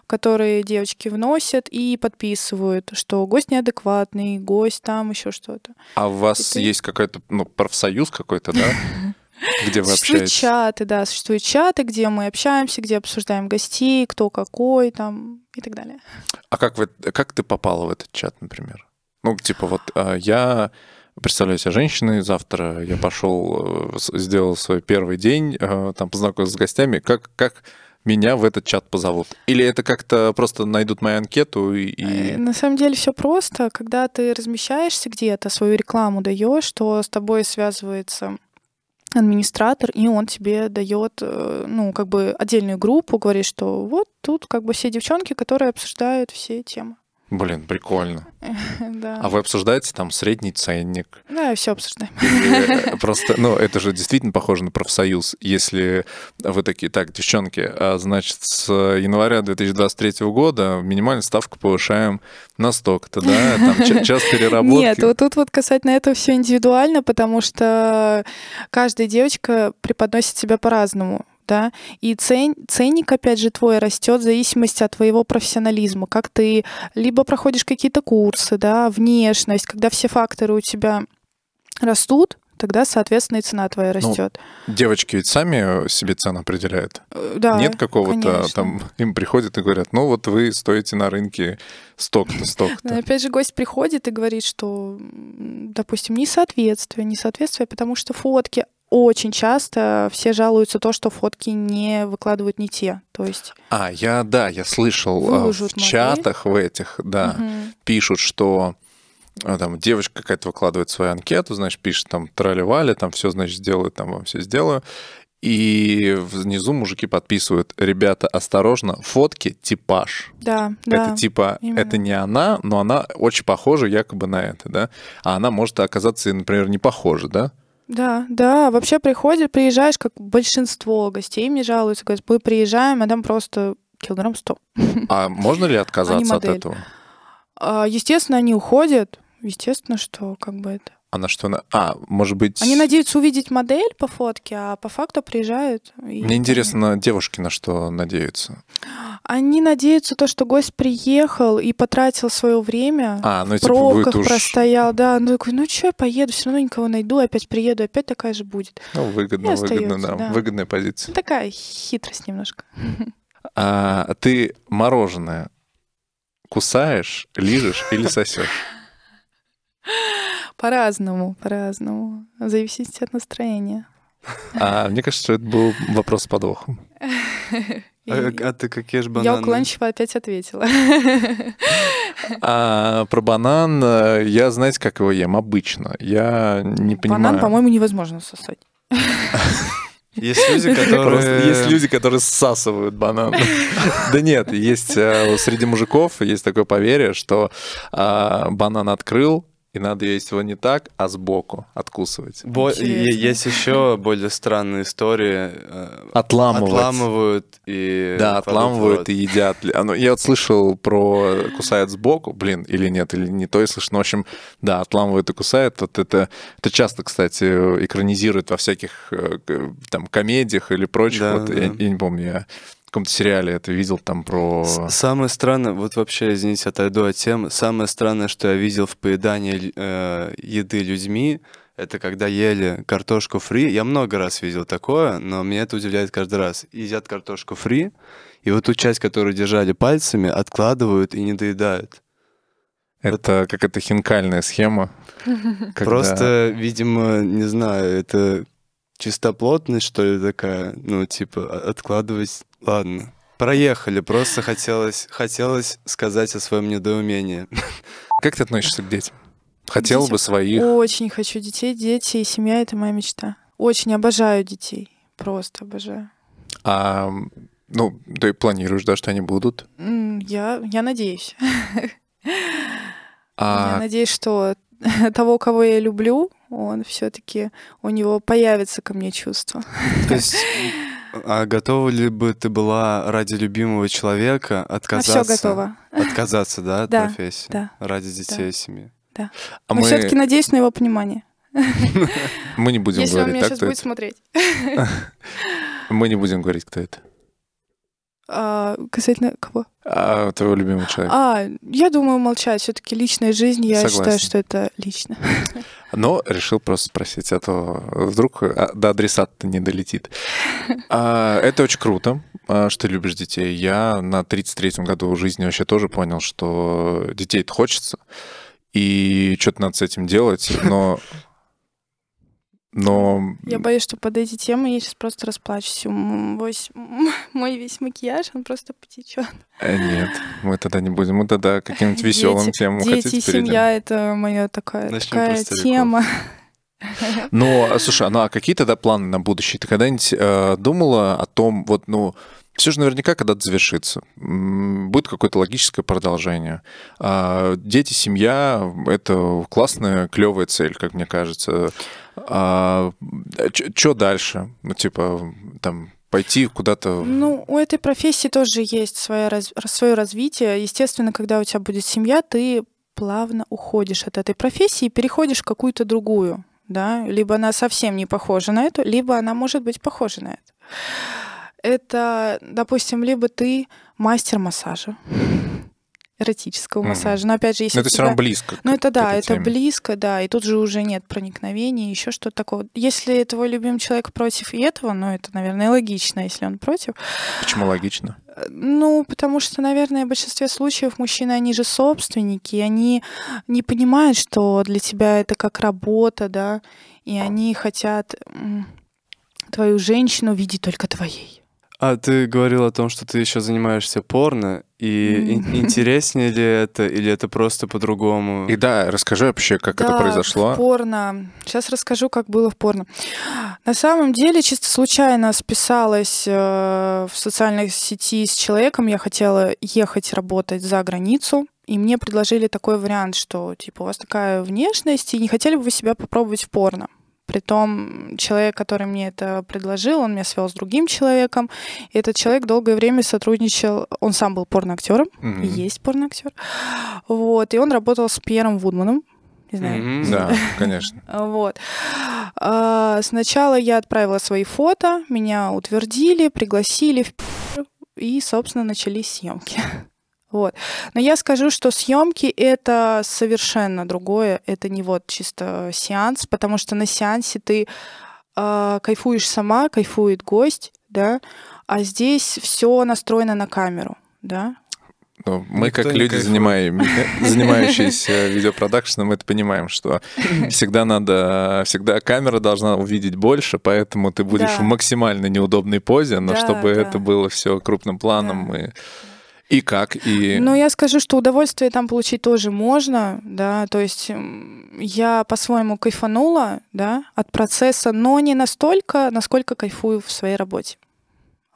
которые девочки вносят и подписывают, что гость неадекватный, гость там еще что-то. А у вас есть какой-то, ну, профсоюз какой-то, да? Где вы существуют общаетесь? чаты, да, существуют чаты, где мы общаемся, где обсуждаем гостей, кто какой там и так далее. А как, вы, как ты попала в этот чат, например? Ну, типа вот а, я представляю себя женщиной, завтра я пошел, э, сделал свой первый день, э, там познакомился с гостями, как, как меня в этот чат позовут? Или это как-то просто найдут мою анкету и... Э, На самом деле все просто. Когда ты размещаешься где-то, свою рекламу даешь, то с тобой связывается администратор, и он тебе дает, ну, как бы отдельную группу, говорит, что вот тут как бы все девчонки, которые обсуждают все темы. Блин, прикольно. Да. А вы обсуждаете там средний ценник? Да, все обсуждаем. Или Просто, ну, это же действительно похоже на профсоюз. Если вы такие, так, девчонки, а, значит, с января 2023 года минимальную ставку повышаем на столько-то, да? Там ча- час переработки. Нет, вот тут вот касательно этого все индивидуально, потому что каждая девочка преподносит себя по-разному. Да, и цен, ценник, опять же, твой растет в зависимости от твоего профессионализма. Как ты либо проходишь какие-то курсы, да, внешность, когда все факторы у тебя растут, тогда, соответственно, и цена твоя Ну, растет. Девочки ведь сами себе цену определяют. Э, да, Нет какого-то там, им приходят и говорят, ну вот вы стоите на рынке столько-то, столько-то. опять же, гость приходит и говорит, что, допустим, несоответствие, несоответствие, потому что фотки очень часто все жалуются то, что фотки не выкладывают не те. То есть А, я, да, я слышал в Выложат модель. чатах в этих, да, мгм. пишут, что а, там девочка какая-то выкладывает свою анкету, значит, пишет там трали-вали, там все, значит, сделаю, там вам все сделаю. И внизу мужики подписывают, ребята, осторожно, фотки типаж. да, да. Это типа, именно. это не она, но она очень похожа якобы на это, да? А она может оказаться, например, не похожа, да? Да, да, вообще приходит, приезжаешь, как большинство гостей мне жалуются, говорят, мы приезжаем, а там просто килограмм сто. А можно ли отказаться от этого? А, Естественно, они уходят, естественно, что как бы это. Она что? на- А, может быть... Они надеются увидеть модель по фотке, а по факту приезжают. и Мне интересно, девушки на что надеются? Они надеются то, что гость приехал и потратил свое время, А, ну в типа пробках уж простоял, да. Ну такой, ну что, я поеду, все равно никого найду, опять приеду, опять такая же будет. ну, выгодно, И выгодно, да, да. выгодная позиция. Ну, такая хитрость немножко. А ты мороженое кусаешь, лижешь или сосешь? По-разному, по-разному. В зависимости от настроения. А мне кажется, что это был вопрос с подвохом. А, а ты какие же Я бананы? уклончиво опять ответила. А про банан э, я, знаете, как его ем обычно. Я не понимаю. Банан, по-моему, невозможно сосать. Есть люди, Просто которые... есть люди, которые всасывают банан. Да нет, есть э, среди мужиков есть такое поверье, что а, банан открыл, и надо есть его не так, а сбоку откусывать. Бо- Есть еще более странные истории. э, Отламывать. Отламывают и... Да, отламывают и едят. Ну, Я вот слышал про кусают сбоку, блин, или нет, или не то я слышал. Ну, в общем, да, отламывают и кусают. Вот это, это часто, кстати, экранизируют во всяких э, там комедиях или прочих. Да, вот, Я, да. я не помню, я каком-то сериале это видел там про... Самое странное, вот вообще, извините, отойду от темы. Самое странное, что я видел в поедании э, еды людьми, это когда ели картошку фри. Я много раз видел такое, но меня это удивляет каждый раз. Едят картошку фри, и вот ту часть, которую держали пальцами, откладывают и не доедают. Это какая-то хинкальная схема. когда- Просто, видимо, не знаю, это чистоплотность, что ли, такая, ну, типа, откладывать, ладно. Проехали, просто хотелось, хотелось сказать о своем недоумении. Как ты относишься к детям? Хотел бы Детям своих... Очень хочу детей. Дети и семья — это моя мечта. Очень обожаю детей. Просто обожаю. А, ну, ты планируешь, да, что они будут? Я, я надеюсь. Я А надеюсь, что того, кого я люблю, он все-таки у него появится ко мне чувство. То есть, а готова ли бы ты была ради любимого человека отказаться? все готово. Отказаться, да, от Да, профессии? да, Ради детей и семьи. а Но мы, все-таки надеюсь на его понимание. мы не будем Если он говорить, меня да, сейчас будет смотреть. Мы не будем говорить, кто это. А, касательно кого? А, твоего любимого человека. А, я думаю, молчать. Все-таки личная жизнь, я Согласен. считаю, что это лично. Но решил просто спросить, а то вдруг а, до адресата не долетит. А, это очень круто, а, что ты любишь детей. Я на 33-м году жизни вообще тоже понял, что детей-то хочется, и что-то надо с этим делать, но... Но... Я боюсь, что под эти темы я сейчас просто расплачусь. Мой весь макияж, он просто потечет. э, Нет, мы тогда не будем. Мы тогда каким-нибудь веселым Дети- темам Дети хотите перейдем? семья — это моя такая, Начнем такая тема. Но, а, слушай, ну а какие тогда планы на будущее? Ты когда-нибудь э, думала о том, вот, ну, все же наверняка когда-то завершится. Будет какое-то логическое продолжение. А, Дети, семья — это классная, клевая цель, как мне кажется. Что дальше? Ну, типа, там, пойти куда-то... Ну, у этой профессии тоже есть свое, раз... свое развитие. Естественно, когда у тебя будет семья, ты плавно уходишь от этой профессии и переходишь в какую-то другую. Да? Либо она совсем не похожа на эту, либо она может быть похожа на это. Это, допустим, либо ты мастер массажа, эротического Мгм. массажа. Но опять же, если Но это у все тебя- равно близко. Ну, это да, это теме. близко, да, и тут же уже нет проникновения, еще что-то такого. Если твой любимый человек против и этого, ну, это, наверное, логично, если он против. Почему логично? Ну, потому что, наверное, в большинстве случаев мужчины, они же собственники, и они не понимают, что для тебя это как работа, да, и они хотят твою женщину видеть только твоей. А ты говорил о том, что ты еще занимаешься порно, и Мгм. интереснее ли это, или это просто по-другому? И да, расскажи вообще, как это Да, произошло. в порно. Сейчас расскажу, как было в порно. На самом деле, чисто случайно списалась э, в социальной сети с человеком. Я хотела ехать работать за границу. И мне предложили такой вариант, что типа у вас такая внешность, и не хотели бы вы себя попробовать в порно. Притом человек, который мне это предложил, он меня свел с другим человеком. И этот человек долгое время сотрудничал, он сам был порноактером, и есть порноактер. Вот, и он работал с Пьером Вудманом. Не знаю. Мгм. Да, конечно. Вот. А, Сначала я отправила свои фото, меня утвердили, пригласили в и, собственно, начались съемки. Вот. Но я скажу, что съемки это совершенно другое. Это не вот чисто сеанс, потому что на сеансе ты а, кайфуешь сама, кайфует гость, да, а здесь все настроено на камеру, да. Ну, мы, Никто как люди, занимаем- занимающиеся видеопродакшеном, это понимаем, что всегда надо, всегда камера должна увидеть больше, поэтому ты будешь Да. в максимально неудобной позе, но Да, чтобы да. это было все крупным планом и и как и Ну, я скажу, что удовольствие там получить тоже можно, да, то есть я по-своему кайфанула, да, от процесса, но не настолько, насколько кайфую в своей работе.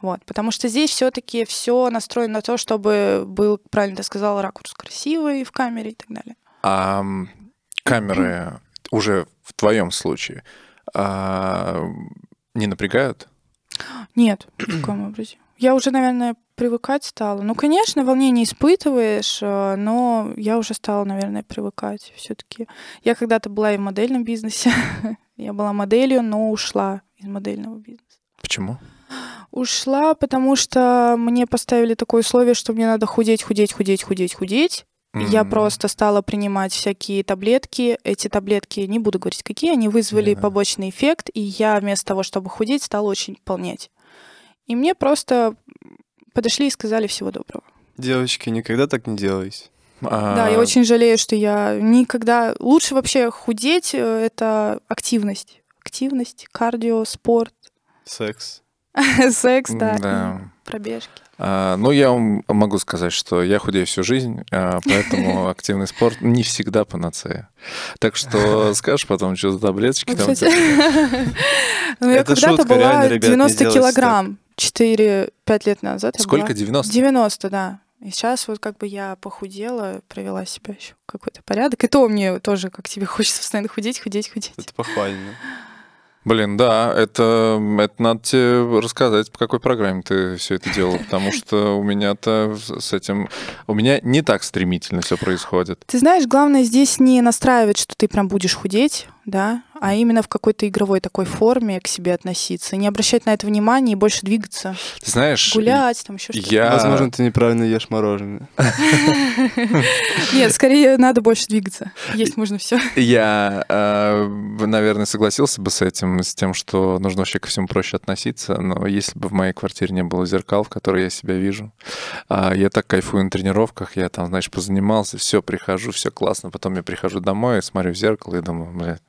Вот, потому что здесь все-таки все настроено на то, чтобы был, правильно ты сказала, ракурс красивый в камере и так далее. А камеры уже в твоем случае а, не напрягают? Нет, в каком образе. Я уже, наверное, привыкать стала. Ну, конечно, волнение испытываешь, э, но я уже стала, наверное, привыкать все-таки. Я когда-то была и в модельном бизнесе. Я была моделью, но ушла из модельного бизнеса. Почему? Ушла, потому что мне поставили такое условие, что мне надо худеть, худеть, худеть, худеть, худеть. Я М, просто стала принимать всякие таблетки. Эти таблетки, не буду говорить какие, они вызвали Да. побочный эффект, и я вместо того, чтобы худеть, стала очень полнеть. И мне просто подошли и сказали всего доброго. Девочки, никогда так не делайте. а, Да, я очень жалею, что я никогда... Лучше вообще худеть — э, это активность. Активность, кардио, спорт, Секс. секс, да, Да. пробежки. А, Ну, я вам могу сказать, что я худею всю жизнь, а, поэтому активный спорт не всегда панацея. Так что скажешь потом, что за таблеточки Ну, там ну, я Это когда-то была реально, ребят, не 90 делайте килограмм 4-5 лет назад. Сколько? была. 90? 90, да. И сейчас вот как бы я похудела, привела себя еще какой-то порядок. И то мне тоже, как тебе хочется постоянно худеть, худеть, худеть. Это похвально. Блин, да, это, это надо тебе рассказать, по какой программе ты все это делал, потому что у меня-то с этим... У меня не так стремительно все происходит. Ты знаешь, главное здесь не настраивать, что ты прям будешь худеть, да, а именно в какой-то игровой такой форме к себе относиться, не обращать на это внимания и больше двигаться, Ты знаешь, гулять, там еще что-то. я... Возможно, ты неправильно ешь мороженое. Нет, скорее надо больше двигаться. Есть можно все. Я, э, наверное, согласился бы с этим, с тем, что нужно вообще ко всему проще относиться, но если бы в моей квартире не было зеркал, в которых я себя вижу, а, я так кайфую на тренировках, я там, знаешь, позанимался, все, прихожу, все классно, потом я прихожу домой, смотрю в зеркало и думаю, блядь,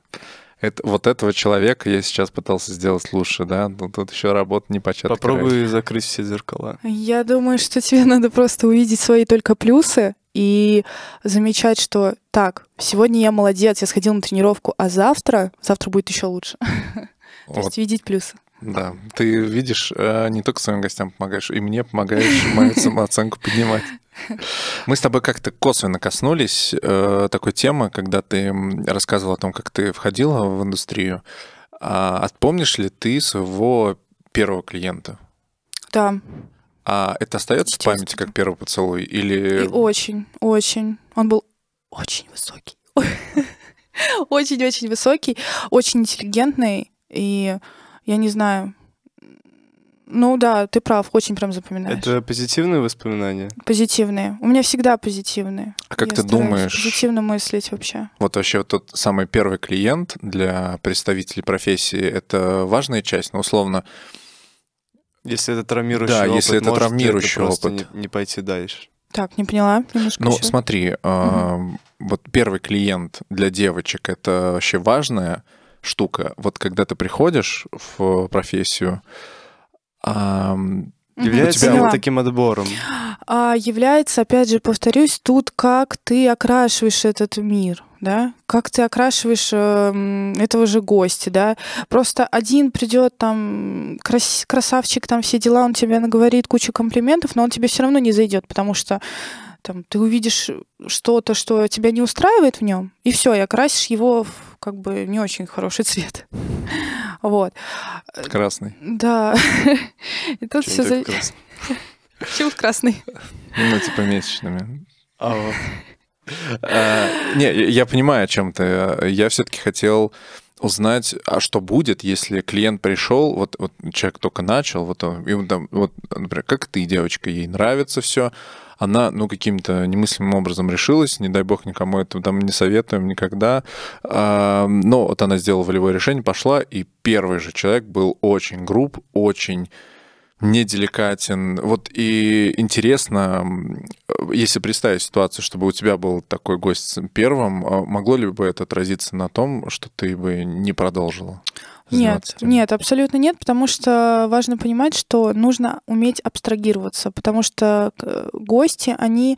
это, вот этого человека я сейчас пытался сделать лучше, да, ну тут еще работа не початок. Попробуй закрыть все зеркала. Я думаю, что тебе надо просто увидеть свои только плюсы и замечать, что так, сегодня я молодец, я сходил на тренировку, а завтра, завтра будет еще лучше. То Вот есть видеть плюсы. Да, ты видишь, э, не только своим гостям помогаешь, и мне помогаешь мою самооценку поднимать. Мы с тобой как-то косвенно коснулись э, такой темы, когда ты рассказывал о том, как ты входила в индустрию. А отпомнишь ли ты своего первого клиента? Да, А это остается в памяти как первый поцелуй? и Или очень, очень. Он был очень высокий. Очень-очень высокий, очень интеллигентный, и я не знаю. Ну да, ты прав, очень прям запоминаешь. Это позитивные воспоминания? Позитивные. У меня всегда позитивные. а как Я ты думаешь, Позитивно мыслить вообще. вот вообще тот самый первый клиент для представителей профессии, это важная часть, но условно, Если это травмирующий Да, опыт, если это может травмирующий опыт. Не, не пойти дальше. Так, не поняла немножко Ну, ещё. смотри, а, вот первый клиент для девочек это вообще важная штука. Вот когда ты приходишь в профессию, Мгм, Является поняла. он таким отбором? А является, опять же, повторюсь, тут как ты окрашиваешь этот мир, да, как ты окрашиваешь эм, этого же гостя, да. Просто один придет там крас- красавчик, там все дела, он тебе наговорит кучу комплиментов, но он тебе все равно не зайдет, потому что там ты увидишь что-то, что тебя не устраивает в нем, и все, и окрасишь его в как бы не очень хороший цвет. Вот. красный. Да. И тут все ты за... как раз- Почему красный? Ну, типа месячными. А, А, Не, я понимаю, о чем ты. Я все-таки хотел узнать, а что будет, если клиент пришел, вот, вот человек только начал, вот, он- ему там, вот, например, как ты, девочка, ей нравится все, она, ну, каким-то немыслимым образом решилась, не дай бог никому это там не советуем никогда, но вот она сделала волевое решение, пошла, и первый же человек был очень груб, очень неделикатен. Вот и интересно, если представить ситуацию, чтобы у тебя был такой гость первым, а могло ли бы это отразиться на том, что ты бы не продолжила? Нет, нет, абсолютно нет, потому что важно понимать, что нужно уметь абстрагироваться, потому что э, гости, они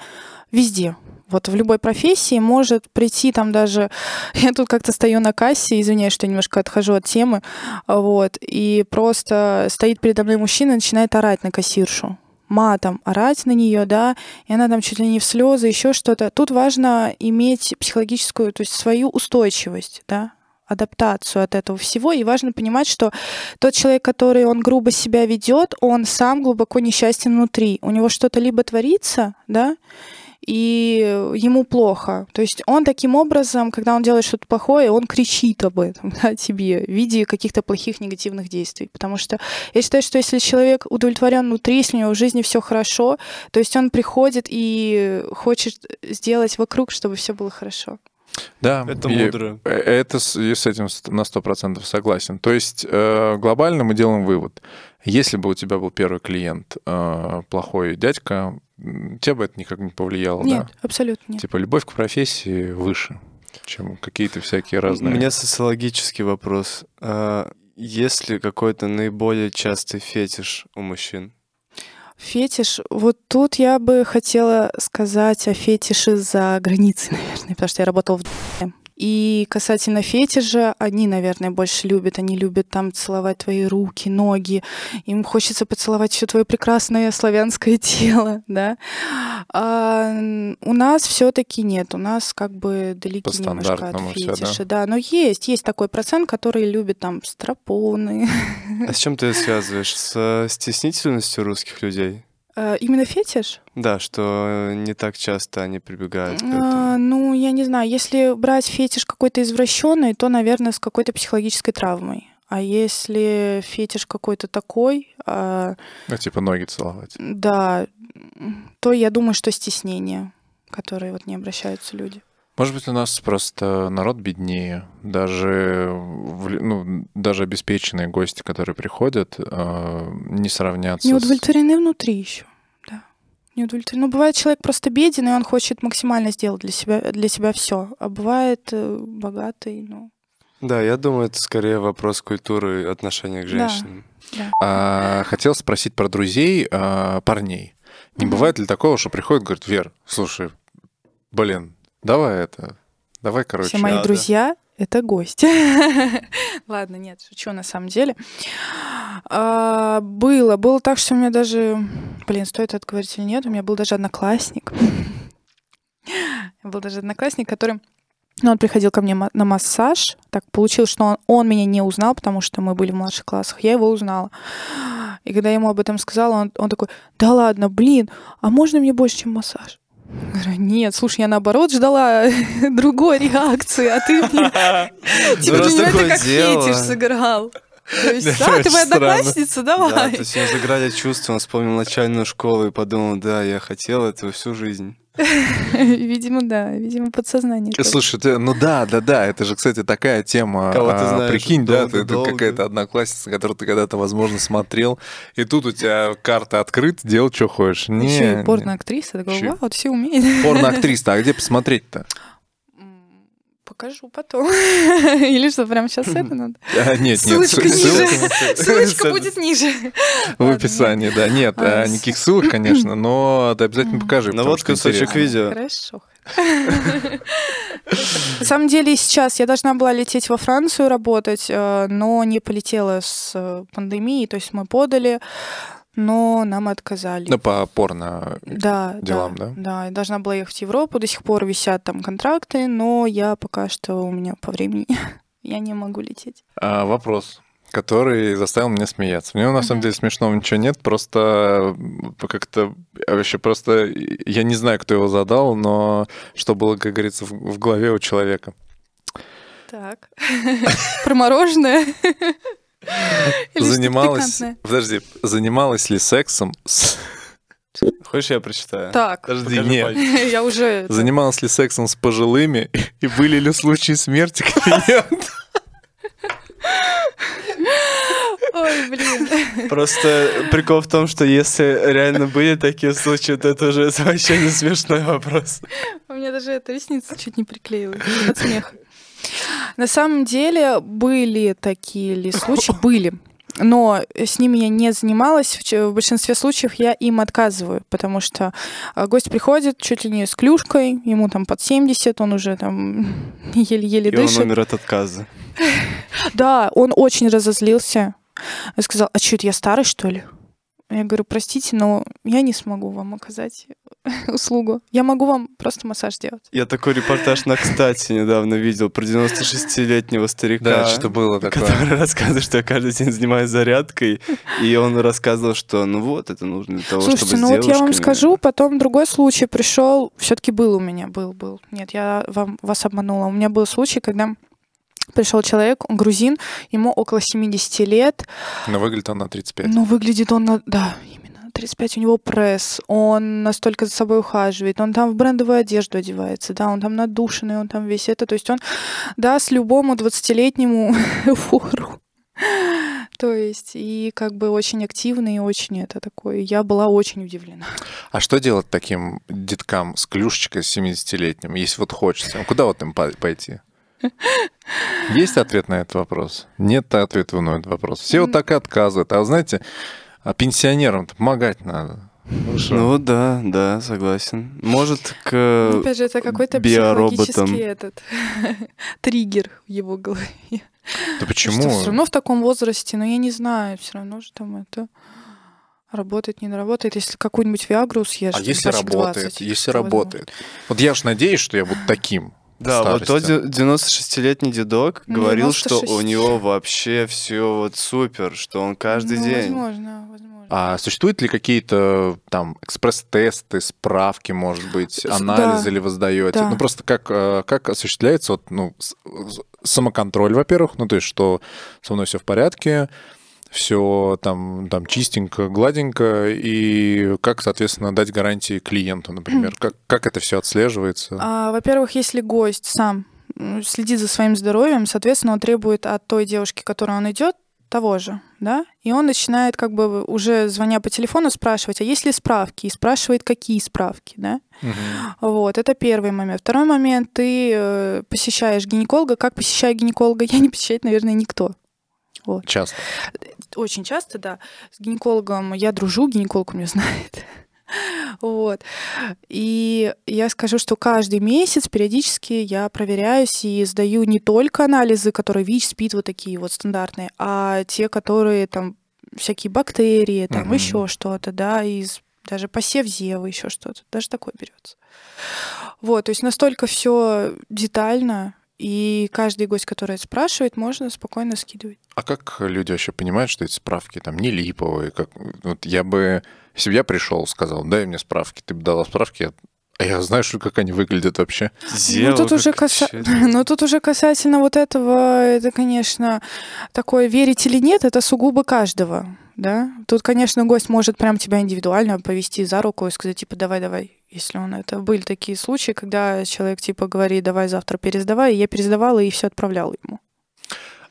везде. Вот в любой профессии может прийти там даже... Я тут как-то стою на кассе, извиняюсь, что я немножко отхожу от темы, а вот, и просто стоит передо мной мужчина и начинает орать на кассиршу матом орать на нее, да, и она там чуть ли не в слезы, еще что-то. Тут важно иметь психологическую, то есть свою устойчивость, да, адаптацию от этого всего. И важно понимать, что тот человек, который он грубо себя ведет, он сам глубоко несчастен внутри. У него что-то либо творится, да, и ему плохо. То есть он таким образом, когда он делает что-то плохое, он кричит об этом да, тебе в виде каких-то плохих негативных действий. Потому что я считаю, что если человек удовлетворен внутри, если у него в жизни все хорошо, то есть он приходит и хочет сделать вокруг, чтобы все было хорошо. Да, Это мудро. э, Это с- я с этим на сто процентов согласен. То есть э, глобально мы делаем вывод. Если бы у тебя был первый клиент э, плохой дядька, тебе бы это никак не повлияло, Нет, да? абсолютно нет. Типа любовь к профессии выше, чем какие-то всякие У разные. меня социологический вопрос. А, Есть ли какой-то наиболее частый фетиш у мужчин? Фетиш. Вот тут я бы хотела сказать о фетише за границей, наверное, потому что я работала в. И касательно фетиша, они, наверное, больше любят. Они любят там целовать твои руки, ноги. Им хочется поцеловать все твое прекрасное славянское тело, да. А у нас все-таки нет. У нас как бы далеки По немножко от стандартному всё, да? фетиша. Да, но есть, есть такой процент, который любит там стропоны. А с чем ты связываешь? С стеснительностью русских людей? Э, Именно фетиш? Да, что не так часто они прибегают к А, этому. ну, я не знаю, если брать фетиш какой-то извращенный, то, наверное, с какой-то психологической травмой. А если фетиш какой-то такой, а, Ну, типа ноги целовать. да, то я думаю, что стеснение, которые вот не обращаются люди. Может быть, у нас просто народ беднее. Даже, ну, даже обеспеченные гости, которые приходят, э, не сравнятся Не с... удовлетворены внутри еще. Да. Не удовлетворены. Ну, бывает, человек просто беден, и он хочет максимально сделать для себя, для себя все. А бывает э, богатый, ну, Да, я думаю, это скорее вопрос культуры отношения к Да. женщинам. А, хотел спросить про друзей а, парней. Не бывает ли такого, что приходит, говорит, Вер, слушай, блин, давай это, давай, короче. Все мои да, да. друзья — это гости. Ладно, нет, шучу на самом деле. А, было. Было так, что у меня даже... Блин, стоит это говорить или нет? У меня был даже одноклассник. Был даже одноклассник, который... Ну, он приходил ко мне на массаж. Так получилось, что он, он меня не узнал, потому что мы были в младших классах. Я его узнала. И когда я ему об этом сказала, он, он такой, да ладно, блин, а можно мне больше, чем массаж? Я нет, слушай, я наоборот ждала другой реакции, а ты мне... Типа, для Раз меня такое как фетиш сыграл. То есть, да, ты очень моя одноклассница, Да, давай. то есть он заграли чувства, вспомнил начальную школу и подумал, да, я хотел этого всю жизнь. Видимо, да, видимо, подсознание. тоже. Слушай, ты, ну да, да, да, это же, кстати, такая тема. Кого ты а, знаешь прикинь, да, долго, ты, ты долго. какая-то одноклассница, которую ты когда-то, возможно, смотрел, и тут у тебя карта открыта, делай, что хочешь. Не, Еще и порно-актриса, такой, вау, вот все умеет. Порно-актриса, а где посмотреть-то? Покажу потом. Или что, прямо сейчас это надо? А, нет, нет, Ссылочка ссыл- ниже. Ссылочка будет ниже. в описании, да. Нет, А, никаких ссылок, конечно, но ты обязательно покажи. Ну вот кусочек видео. Хорошо. На самом деле сейчас я должна была лететь во Францию работать, э, но не полетела с э, пандемией, то есть мы подали, но нам отказали. Ну, по порно. Да, делам, да, да? да. я должна была ехать в Европу, до сих пор висят там контракты, но я пока что у меня по времени я не могу лететь. А, вопрос, который заставил меня смеяться. Него на самом деле смешного ничего нет, просто как-то а вообще просто я не знаю, кто его задал, но что было, как говорится, в, в голове у человека. Так. Про мороженое? Занималась, подожди, занималась ли сексом с... Хочешь, я прочитаю? Так, Подожди, Покажи нет. я уже... Занималась ли сексом с пожилыми и были ли случаи смерти клиента? Ой, блин. Просто прикол в том, что если реально были такие случаи, то это уже вообще не смешной вопрос. У меня даже эта ресница чуть не приклеилась от смеха. На самом деле были такие ли случаи? Были. Но с ними я не занималась. В большинстве случаев я им отказываю, потому что а, гость приходит чуть ли не с клюшкой, ему там под 70, он уже там еле-еле И он дышит. умер от отказа. Да, он очень разозлился. Он сказал, а что это я старый, что ли? Я говорю, простите, но я не смогу вам оказать услугу. Я могу вам просто массаж сделать. Я такой репортаж на кстати недавно видел про 96-летнего старика. Да, что было такое. который рассказывает, что я каждый день занимаюсь зарядкой, и он рассказывал, что ну вот, это нужно для того, Слушайте, чтобы ну вот я вам скажу, потом другой случай пришел, все-таки был у меня, был, был. Нет, я вам вас обманула. У меня был случай, когда пришел человек, он грузин, ему около 70 лет, Но выглядит он на 35. но выглядит он, на... да, именно 35, у него пресс, он настолько за собой ухаживает, он там в брендовую одежду одевается, да, он там надушенный, он там весь это, то есть он даст любому 20-летнему фору. То есть, и как бы очень активный, и очень это такое. Я была очень удивлена. А что делать таким деткам с клюшечкой 70-летним, если вот хочется? Куда вот им по- пойти? Есть ответ на этот вопрос? Нет ответа на этот вопрос. Все вот так и отказывают. А вы знаете, а пенсионерам помогать надо. Ну, что? Ну да, да, согласен. Может, к Ну, опять же, это какой-то биороботам. психологический этот триггер в его голове. да почему? Все равно в таком возрасте, но я не знаю, все равно же там это работает, не работает. Если какую-нибудь Виагру съешь, А если работает? 20, Если работает. Вот я ж надеюсь, что я буду таким. Да, вот тот старости. де- 96-летний дедок говорил, что у 96. него вообще все вот супер, что он каждый Ну, день. Возможно, возможно. А существуют ли какие-то там экспресс-тесты, справки, может быть, анализы да, ли вы сдаете? да. Ну просто как, э, как осуществляется вот, ну, самоконтроль, во-первых, ну то есть что со мной все в порядке, все там, там чистенько, гладенько, и как, соответственно, дать гарантии клиенту, например, как, как это все отслеживается? А, во-первых, если гость сам следит за своим здоровьем, соответственно, он требует от той девушки, к которой он идет, того же, да, и он начинает как бы уже звоня по телефону спрашивать, а есть ли справки, и спрашивает, какие справки, да. Мгм. Вот, это первый момент. Второй момент, ты э, посещаешь гинеколога. Как посещаю гинеколога? Я не посещает, наверное, никто. Часто. Очень часто, да. С гинекологом я дружу, гинеколог меня знает. Вот. И я скажу, что каждый месяц периодически я проверяюсь и сдаю не только анализы, которые ВИЧ, СПИД, вот такие вот стандартные, а те, которые там всякие бактерии, там Мгм. еще что-то, да, из даже посев зевы, еще что-то, даже такое берется. Вот, то есть настолько все детально, и каждый гость, который спрашивает, можно спокойно скидывать. А как люди вообще понимают, что эти справки там не липовые? Как... Вот я бы... Если бы я пришел, сказал, дай мне справки, ты бы дала справки, я- а я знаю, что как они выглядят вообще. ну, тут уже каса... ну, тут уже касательно вот этого, это, конечно, такое верить или нет, это сугубо каждого, да. Тут, конечно, гость может прям тебя индивидуально повести за руку и сказать, типа, давай-давай, если он это... Были такие случаи, когда человек, типа, говорит, давай завтра пересдавай, и я пересдавала и все отправляла ему.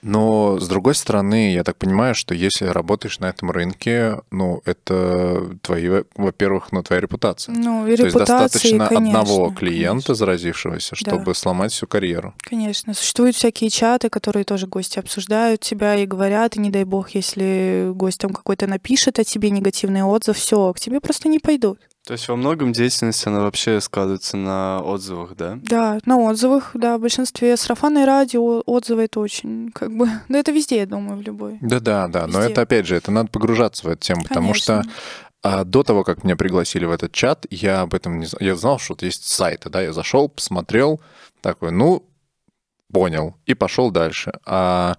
Но, с другой стороны, я так понимаю, что если работаешь на этом рынке, ну, это твои, во-первых, ну, твоя репутация. Ну, и То есть достаточно конечно, одного клиента конечно. заразившегося, чтобы сломать всю карьеру. Конечно. Существуют всякие чаты, которые тоже гости обсуждают тебя и говорят, и не дай бог, если гость там какой-то напишет о тебе негативный отзыв, все, к тебе просто не пойдут. То есть во многом деятельность, она вообще складывается на отзывах, да? Да, на отзывах, да, в большинстве сарафанное радио отзывы это очень, как бы, да это везде, я думаю, в любой. Да-да, да. Но это, опять же, это надо погружаться в эту тему, потому что Конечно. а, до того, как меня пригласили в этот чат, я об этом не знал. Я знал, что вот есть сайты, да, я зашел, посмотрел, такой, ну, понял, и пошел дальше. А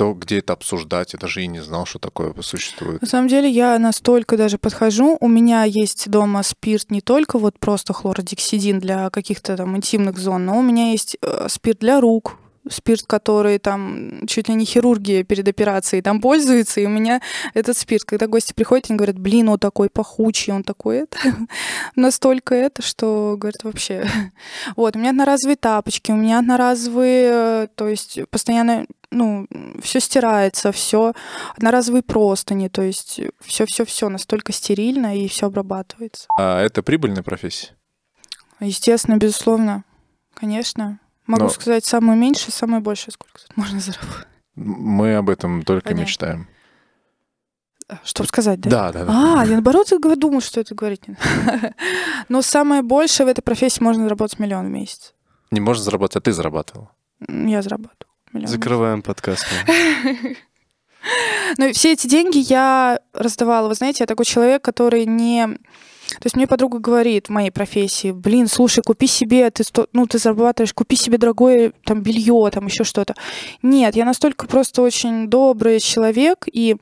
то, где это обсуждать, я даже и не знал, что такое существует. На самом деле я настолько даже подхожу. У меня есть дома спирт не только вот просто хлородексидин для каких-то там интимных зон, но у меня есть э, спирт для рук, спирт, который там чуть ли не хирургия перед операцией там пользуется, и у меня этот спирт, когда гости приходят, они говорят, блин, он такой пахучий, он такой это, настолько это, что, говорят, вообще. Вот, у меня одноразовые тапочки, у меня одноразовые, э, то есть постоянно, ну, все стирается, все одноразовые простыни, то есть все-все-все настолько стерильно и все обрабатывается. А это прибыльная профессия? Естественно, безусловно, конечно. Могу Но- сказать, самое меньшее, самое большее, сколько тут можно заработать. Мы об этом только Понятно. мечтаем. Чтобы сказать, да? Да, да, да. А, я наоборот думаю, что это говорить не надо. Но самое большее в этой профессии можно заработать миллион в месяц. Не можно заработать, а ты зарабатывал. Я зарабатываю. миллион. Закрываем подкаст. Ну, все эти деньги я раздавала. Вы знаете, я такой человек, который не... То есть мне подруга говорит в моей профессии, блин, слушай, купи себе, ты, ну, ты зарабатываешь, купи себе дорогое там белье, там еще что-то. Нет, я настолько просто очень добрый человек, и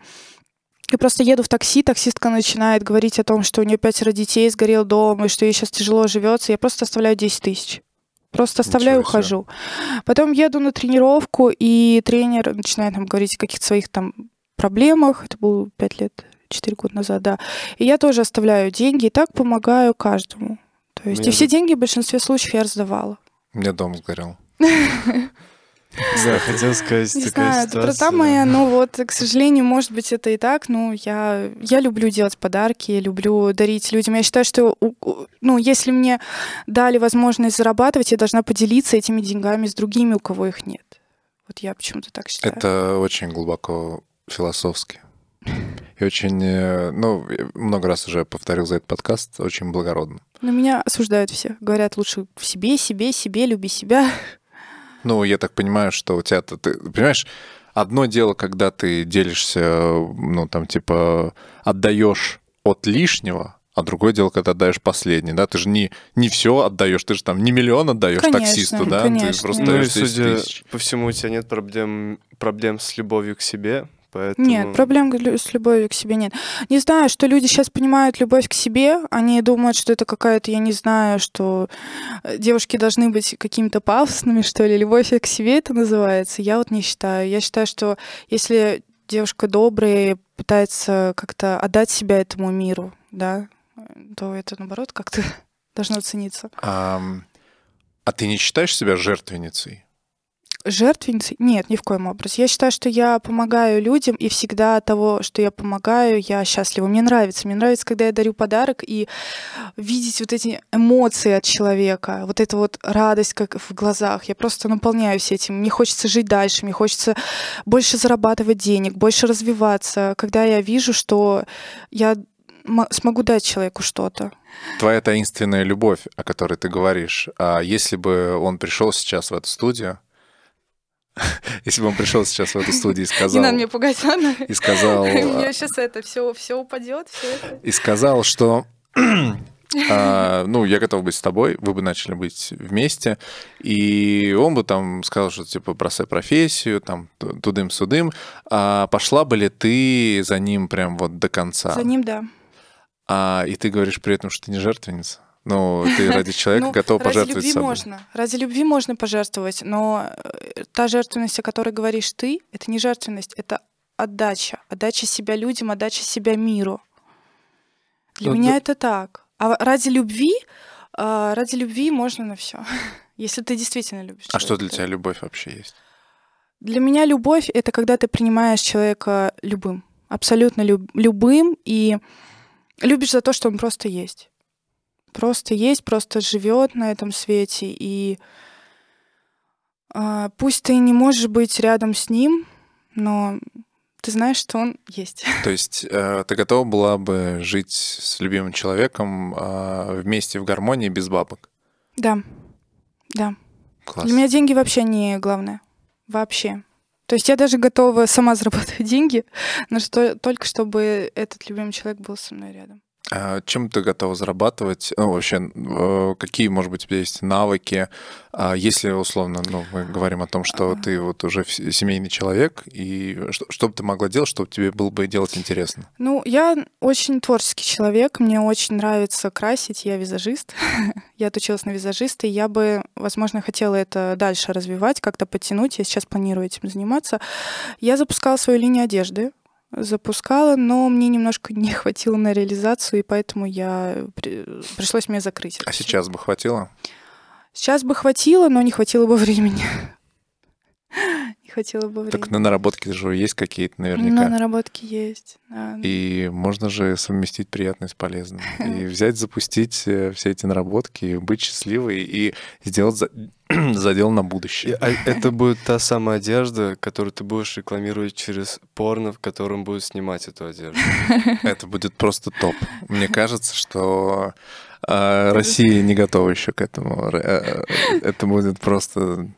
я просто еду в такси, таксистка начинает говорить о том, что у нее пятеро детей, сгорел дом, и что ей сейчас тяжело живется. Я просто оставляю 10 тысяч. Просто оставляю и Ничего себе. ухожу. Потом еду на тренировку, и тренер начинает нам говорить о каких-то своих там проблемах. Это было 5 лет, 4 года назад, да. И я тоже оставляю деньги, и так помогаю каждому. То есть, Меня и все деньги в большинстве случаев я раздавала. У меня дом сгорел. Да, хотел сказать, Не такая знаю, ситуация. доброта моя, ну вот, к сожалению, может быть, это и так, но я, я люблю делать подарки, я люблю дарить людям. Я считаю, что, ну, если мне дали возможность зарабатывать, я должна поделиться этими деньгами с другими, у кого их нет. Вот я почему-то так считаю. Это очень глубоко философски. И очень, э, ну, много раз уже повторил за этот подкаст, очень благородно. Но меня осуждают все. Говорят, лучше в себе, себе, себе, люби себя. Ну, я так понимаю, что у тебя, ты, понимаешь, одно дело, когда ты делишься, ну, там, типа, отдаешь от лишнего, а другое дело, когда отдаешь последний, да, ты же не, не все отдаешь, ты же там не миллион отдаешь Конечно, таксисту, да, ты конечно. просто Ну и даешь 10 судя тысяч. по всему, у тебя нет проблем, проблем с любовью к себе, поэтому... Нет, проблем с любовью к себе нет. Не знаю, что люди сейчас понимают любовь к себе. Они думают, что это какая-то, я не знаю, что э, девушки должны быть какими-то пафосными, что ли. Любовь к себе это называется. Я вот не считаю. Я считаю, что если девушка добрая и пытается как-то отдать себя этому миру, да, то это, наоборот, как-то должно цениться. А, а ты не считаешь себя жертвенницей? Жертвенницей? Нет, ни в коем образе. Я считаю, что я помогаю людям, и всегда того, что я помогаю, я счастлива. Мне нравится. Мне нравится, когда я дарю подарок и видеть вот эти эмоции от человека, вот эту вот радость, как в глазах. Я просто наполняюсь этим. Мне хочется жить дальше, мне хочется больше зарабатывать денег, больше развиваться. Когда я вижу, что я смогу дать человеку что-то. Твоя таинственная любовь, о которой ты говоришь, а если бы он пришел сейчас в эту студию, если бы он пришел сейчас в эту студию и сказал... Не надо меня пугать, ладно? И сказал... У меня сейчас это все, все упадет, все это. И сказал, что а, ну, я готов быть с тобой, вы бы начали быть вместе, и он бы там сказал, что типа бросай профессию, там тудым-судым, а пошла бы ли ты за ним прям вот до конца? За ним, да. А, и ты говоришь при этом, что ты не жертвенница? Ну, ты ради человека ну, готов пожертвовать ради любви собой. можно. Ради любви можно пожертвовать, но э, та жертвенность, о которой говоришь ты, это не жертвенность, это отдача. Отдача себя людям, отдача себя миру. Для ну, меня да. это так. А ради любви, а, ради любви можно на все, если ты действительно любишь. А что для тебя любовь вообще есть? Для меня любовь это когда ты принимаешь человека любым, абсолютно люб, любым и любишь за то, что он просто есть, просто есть, просто живет на этом свете и э, пусть ты не можешь быть рядом с ним, но ты знаешь, что он есть. То есть э, ты готова была бы жить с любимым человеком э, вместе в гармонии без бабок? Да, да. Класс. Для меня деньги вообще не главное. Вообще. То есть я даже готова сама зарабатывать деньги, но что, только чтобы этот любимый человек был со мной рядом. А чем ты готова зарабатывать? Ну, вообще, какие, может быть, у тебя есть навыки? А если, условно, ну, мы говорим о том, что ты вот уже семейный человек, и что, что бы ты могла делать, чтобы тебе было бы делать интересно? Ну, я очень творческий человек, мне очень нравится красить, я визажист, я отучилась на визажиста, и я бы, возможно, хотела это дальше развивать, как-то подтянуть, я сейчас планирую этим заниматься. Я запускала свою линию одежды, запускала, но мне немножко не хватило на реализацию, и поэтому я пришлось мне закрыть. А сейчас бы хватило? Сейчас бы хватило, но не хватило бы времени. Хватило бы времени. Так на наработки же есть какие-то наверняка. На наработки есть, да. И можно же совместить приятное с полезным. И взять, запустить э, все эти наработки, быть счастливой и сделать задел на будущее. А это будет та самая одежда, которую ты будешь рекламировать через порно, в котором будут снимать эту одежду. Это будет просто топ. Мне кажется, что э, Россия не готова еще к этому. Э, это будет просто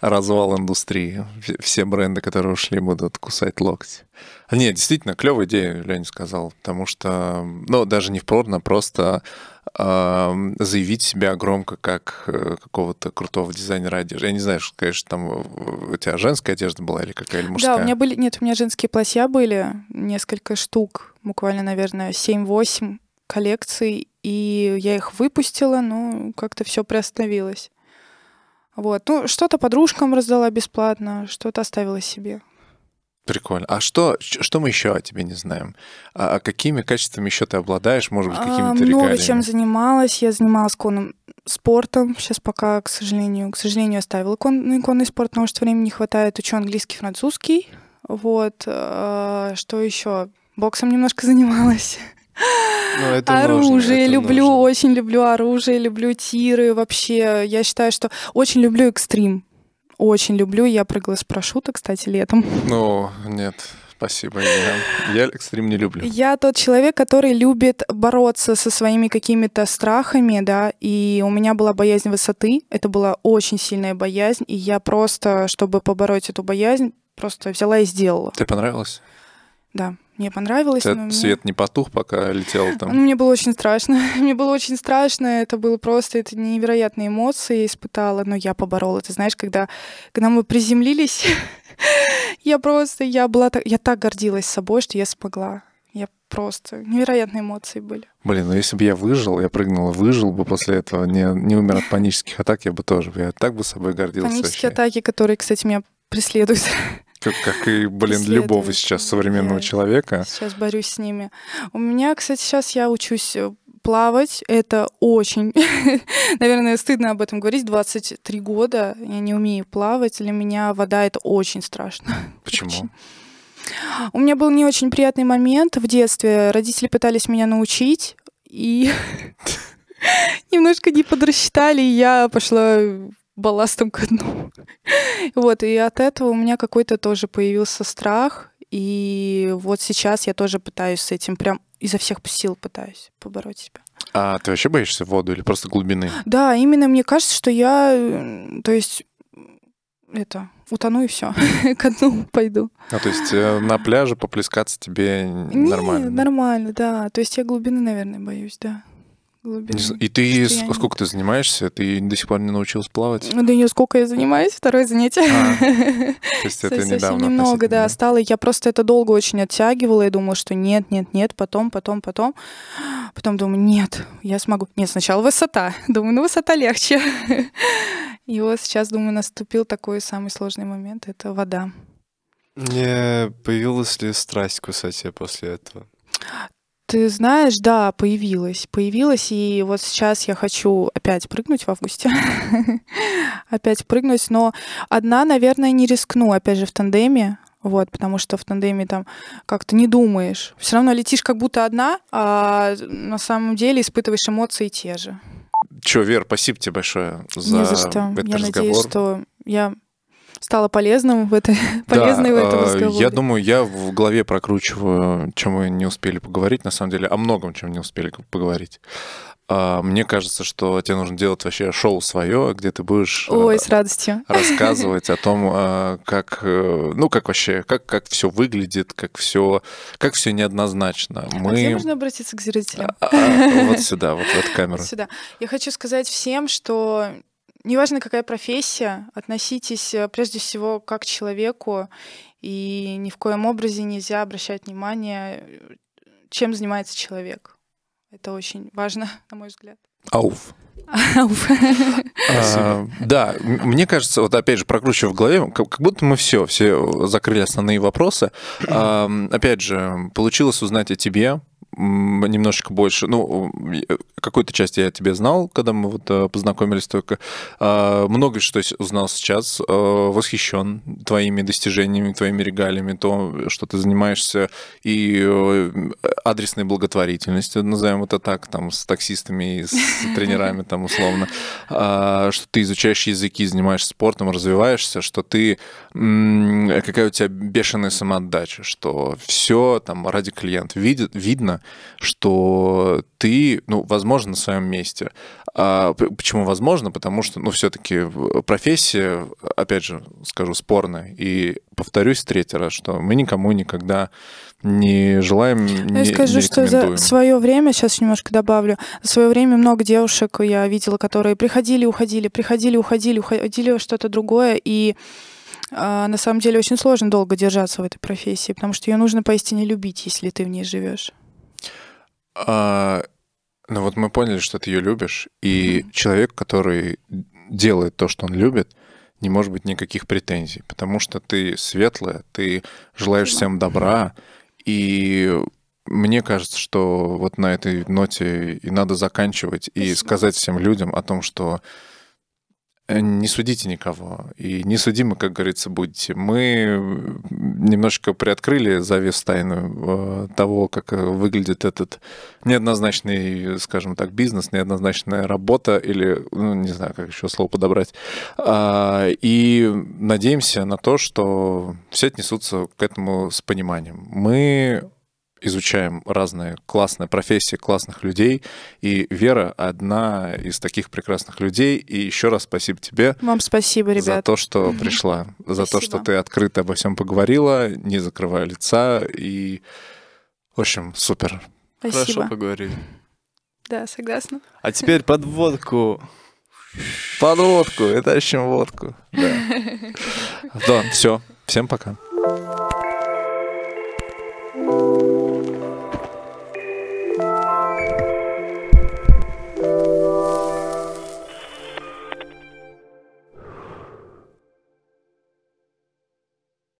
развал индустрии. Все бренды, которые ушли, будут кусать локти. Нет, действительно, клевая идея, Леня сказал, потому что, ну, даже не порно, просто э, заявить себя громко как э, какого-то крутого дизайнера одежды. Я не знаю, конечно, там у тебя женская одежда была или какая или мужская? Да, у меня были, нет, у меня женские платья были, несколько штук, буквально, наверное, 7-8 коллекций, и я их выпустила, но как-то все приостановилось. Вот. Ну, что-то подружкам раздала бесплатно, что-то оставила себе. Прикольно. А что, что мы еще о тебе не знаем? А, а какими качествами еще ты обладаешь? Может быть, какими-то а, Много регалиями? чем занималась. Я занималась конным спортом. Сейчас пока, к сожалению, к сожалению, оставила кон, конный спорт, потому что времени не хватает. Учу английский, французский. Вот. А, что еще? Боксом немножко занималась. Ну, это оружие, нужно, это люблю, нужно. очень люблю оружие, люблю тиры. Вообще, я считаю, что очень люблю экстрим. Очень люблю. Я прыгала с парашюта, кстати, летом. Ну, нет, спасибо. Я, я экстрим не люблю. Я тот человек, который любит бороться со своими какими-то страхами, да, и у меня была боязнь высоты. Это была очень сильная боязнь, и я просто, чтобы побороть эту боязнь, просто взяла и сделала. Ты понравилось? Да. Мне понравилось. Этот свет не потух, пока летел там. Ну, мне было очень страшно. мне было очень страшно. Это было просто это невероятные эмоции я испытала, но я поборола. Ты знаешь, когда, когда мы приземлились, я просто, я была, так, я так гордилась собой, что я смогла. Я просто невероятные эмоции были. Блин, ну если бы я выжил, я прыгнул выжил бы после этого, не, не умер от панических атак, я бы тоже, я так бы собой гордился. Панические вообще. атаки, которые, кстати, меня преследуют. Как, как и, блин, любого сейчас современного я человека. Сейчас борюсь с ними. У меня, кстати, сейчас я учусь э, плавать. Это очень, наверное, стыдно об этом говорить. 23 года я не умею плавать. Для меня вода — это очень страшно. Почему? У меня был не очень приятный момент в детстве. Родители пытались меня научить, и немножко не подрасчитали, и я пошла балластом ко дну. Вот, и от этого у меня какой-то тоже появился страх. И вот сейчас я тоже пытаюсь с этим, прям изо всех сил пытаюсь побороть себя. А ты вообще боишься воду или просто глубины? Да, именно мне кажется, что я, то есть, это, утону и все, ко дну пойду. А то есть э, на пляже поплескаться тебе нормально? нормально, да. То есть я глубины, наверное, боюсь, да. Глубины. И ты, Что с- я не- сколько ты занимаешься? Ты до сих пор не научилась плавать? Ну, Да не сколько я занимаюсь, второе занятие. А, То есть это Совсем недавно немного, да, стало. Я просто это долго очень оттягивала и думала, что нет, нет, нет, потом, потом, потом. Потом думаю, нет, я смогу. Нет, сначала высота. Думаю, ну высота легче. И вот сейчас, думаю, наступил такой самый сложный момент — это вода. Не появилась ли страсть к высоте после этого? Ты знаешь, да, появилась. Появилась, и вот сейчас я хочу опять прыгнуть в августе. опять прыгнуть, но одна, наверное, не рискну, опять же, в тандеме. Вот, потому что в тандеме там как-то не думаешь. Все равно летишь как будто одна, а на самом деле испытываешь эмоции те же. Че, Вер, спасибо тебе большое за, Не за что. этот я разговор. надеюсь, что я стала полезным в этой, Да, полезной в этом э, разговоре. Я думаю, я в голове прокручиваю, чем мы не успели поговорить, на самом деле, о многом, чем не успели поговорить. А, Мне кажется, что тебе нужно делать вообще шоу свое, где ты будешь э, Ой, с радостью. рассказывать о том, э, как, ну, как вообще, как, как все выглядит, как все, как все неоднозначно. А где Мы можно обратиться к зрителям? А, а, вот сюда, вот в эту камеру. Сюда. Я хочу сказать всем, что неважно, какая профессия, относитесь э, прежде всего как к человеку, и ни в коем образе нельзя обращать внимание, э, чем занимается человек. Это очень важно, на мой взгляд. Ауф. Ауф. А, да, мне кажется, вот опять же, прокручивая в голове, как, как будто мы все, все закрыли основные вопросы. А, опять же, получилось узнать о тебе немножечко больше. Ну, э, какую-то часть я тебе знал, когда мы вот э, познакомились только. А, Много что узнал сейчас. Восхищен твоими достижениями, твоими регалиями, то, что ты занимаешься и э, адресной благотворительностью, назовем это так, там, с таксистами и с тренерами, там, условно, А, что ты изучаешь языки, занимаешься спортом, развиваешься, что ты, какая у тебя бешеная самоотдача, что все там ради клиента. Видит, видно, что ты, ну, возможно, на своем месте. А почему возможно? Потому что, ну, все-таки профессия, опять же, скажу, спорная. И повторюсь третий раз, что мы никому никогда не желаем, не, Я скажу, не что за свое время, сейчас немножко добавлю, за свое время много девушек я видела, которые приходили, уходили, приходили, уходили, уходили что-то другое, и а, на самом деле очень сложно долго держаться в этой профессии, потому что ее нужно поистине любить, если ты в ней живешь. А, ну вот мы поняли, что ты ее любишь, и человек, который делает то, что он любит, не может быть никаких претензий, потому что ты светлая, ты желаешь всем добра, и мне кажется, что вот на этой ноте и надо заканчивать и Спасибо. сказать всем людям о том, что не судите никого, и не судимы, как говорится, будете. Мы немножко приоткрыли завес тайну э, того, как э, выглядит этот неоднозначный, скажем так, бизнес, неоднозначная работа, или, ну, не знаю, как еще слово подобрать. А, И надеемся на то, что все отнесутся к этому с пониманием. Мы изучаем разные классные профессии классных людей, и Вера одна из таких прекрасных людей. И еще раз спасибо тебе Вам спасибо, за ребят. то, что пришла, за то, что Спасибо. ты открыто обо всем поговорила, не закрывая лица. И, в общем, супер. Спасибо. Хорошо поговорили. Да, согласна. А теперь подводку. Под водку, это еще водку. Да. Да, все. Всем пока.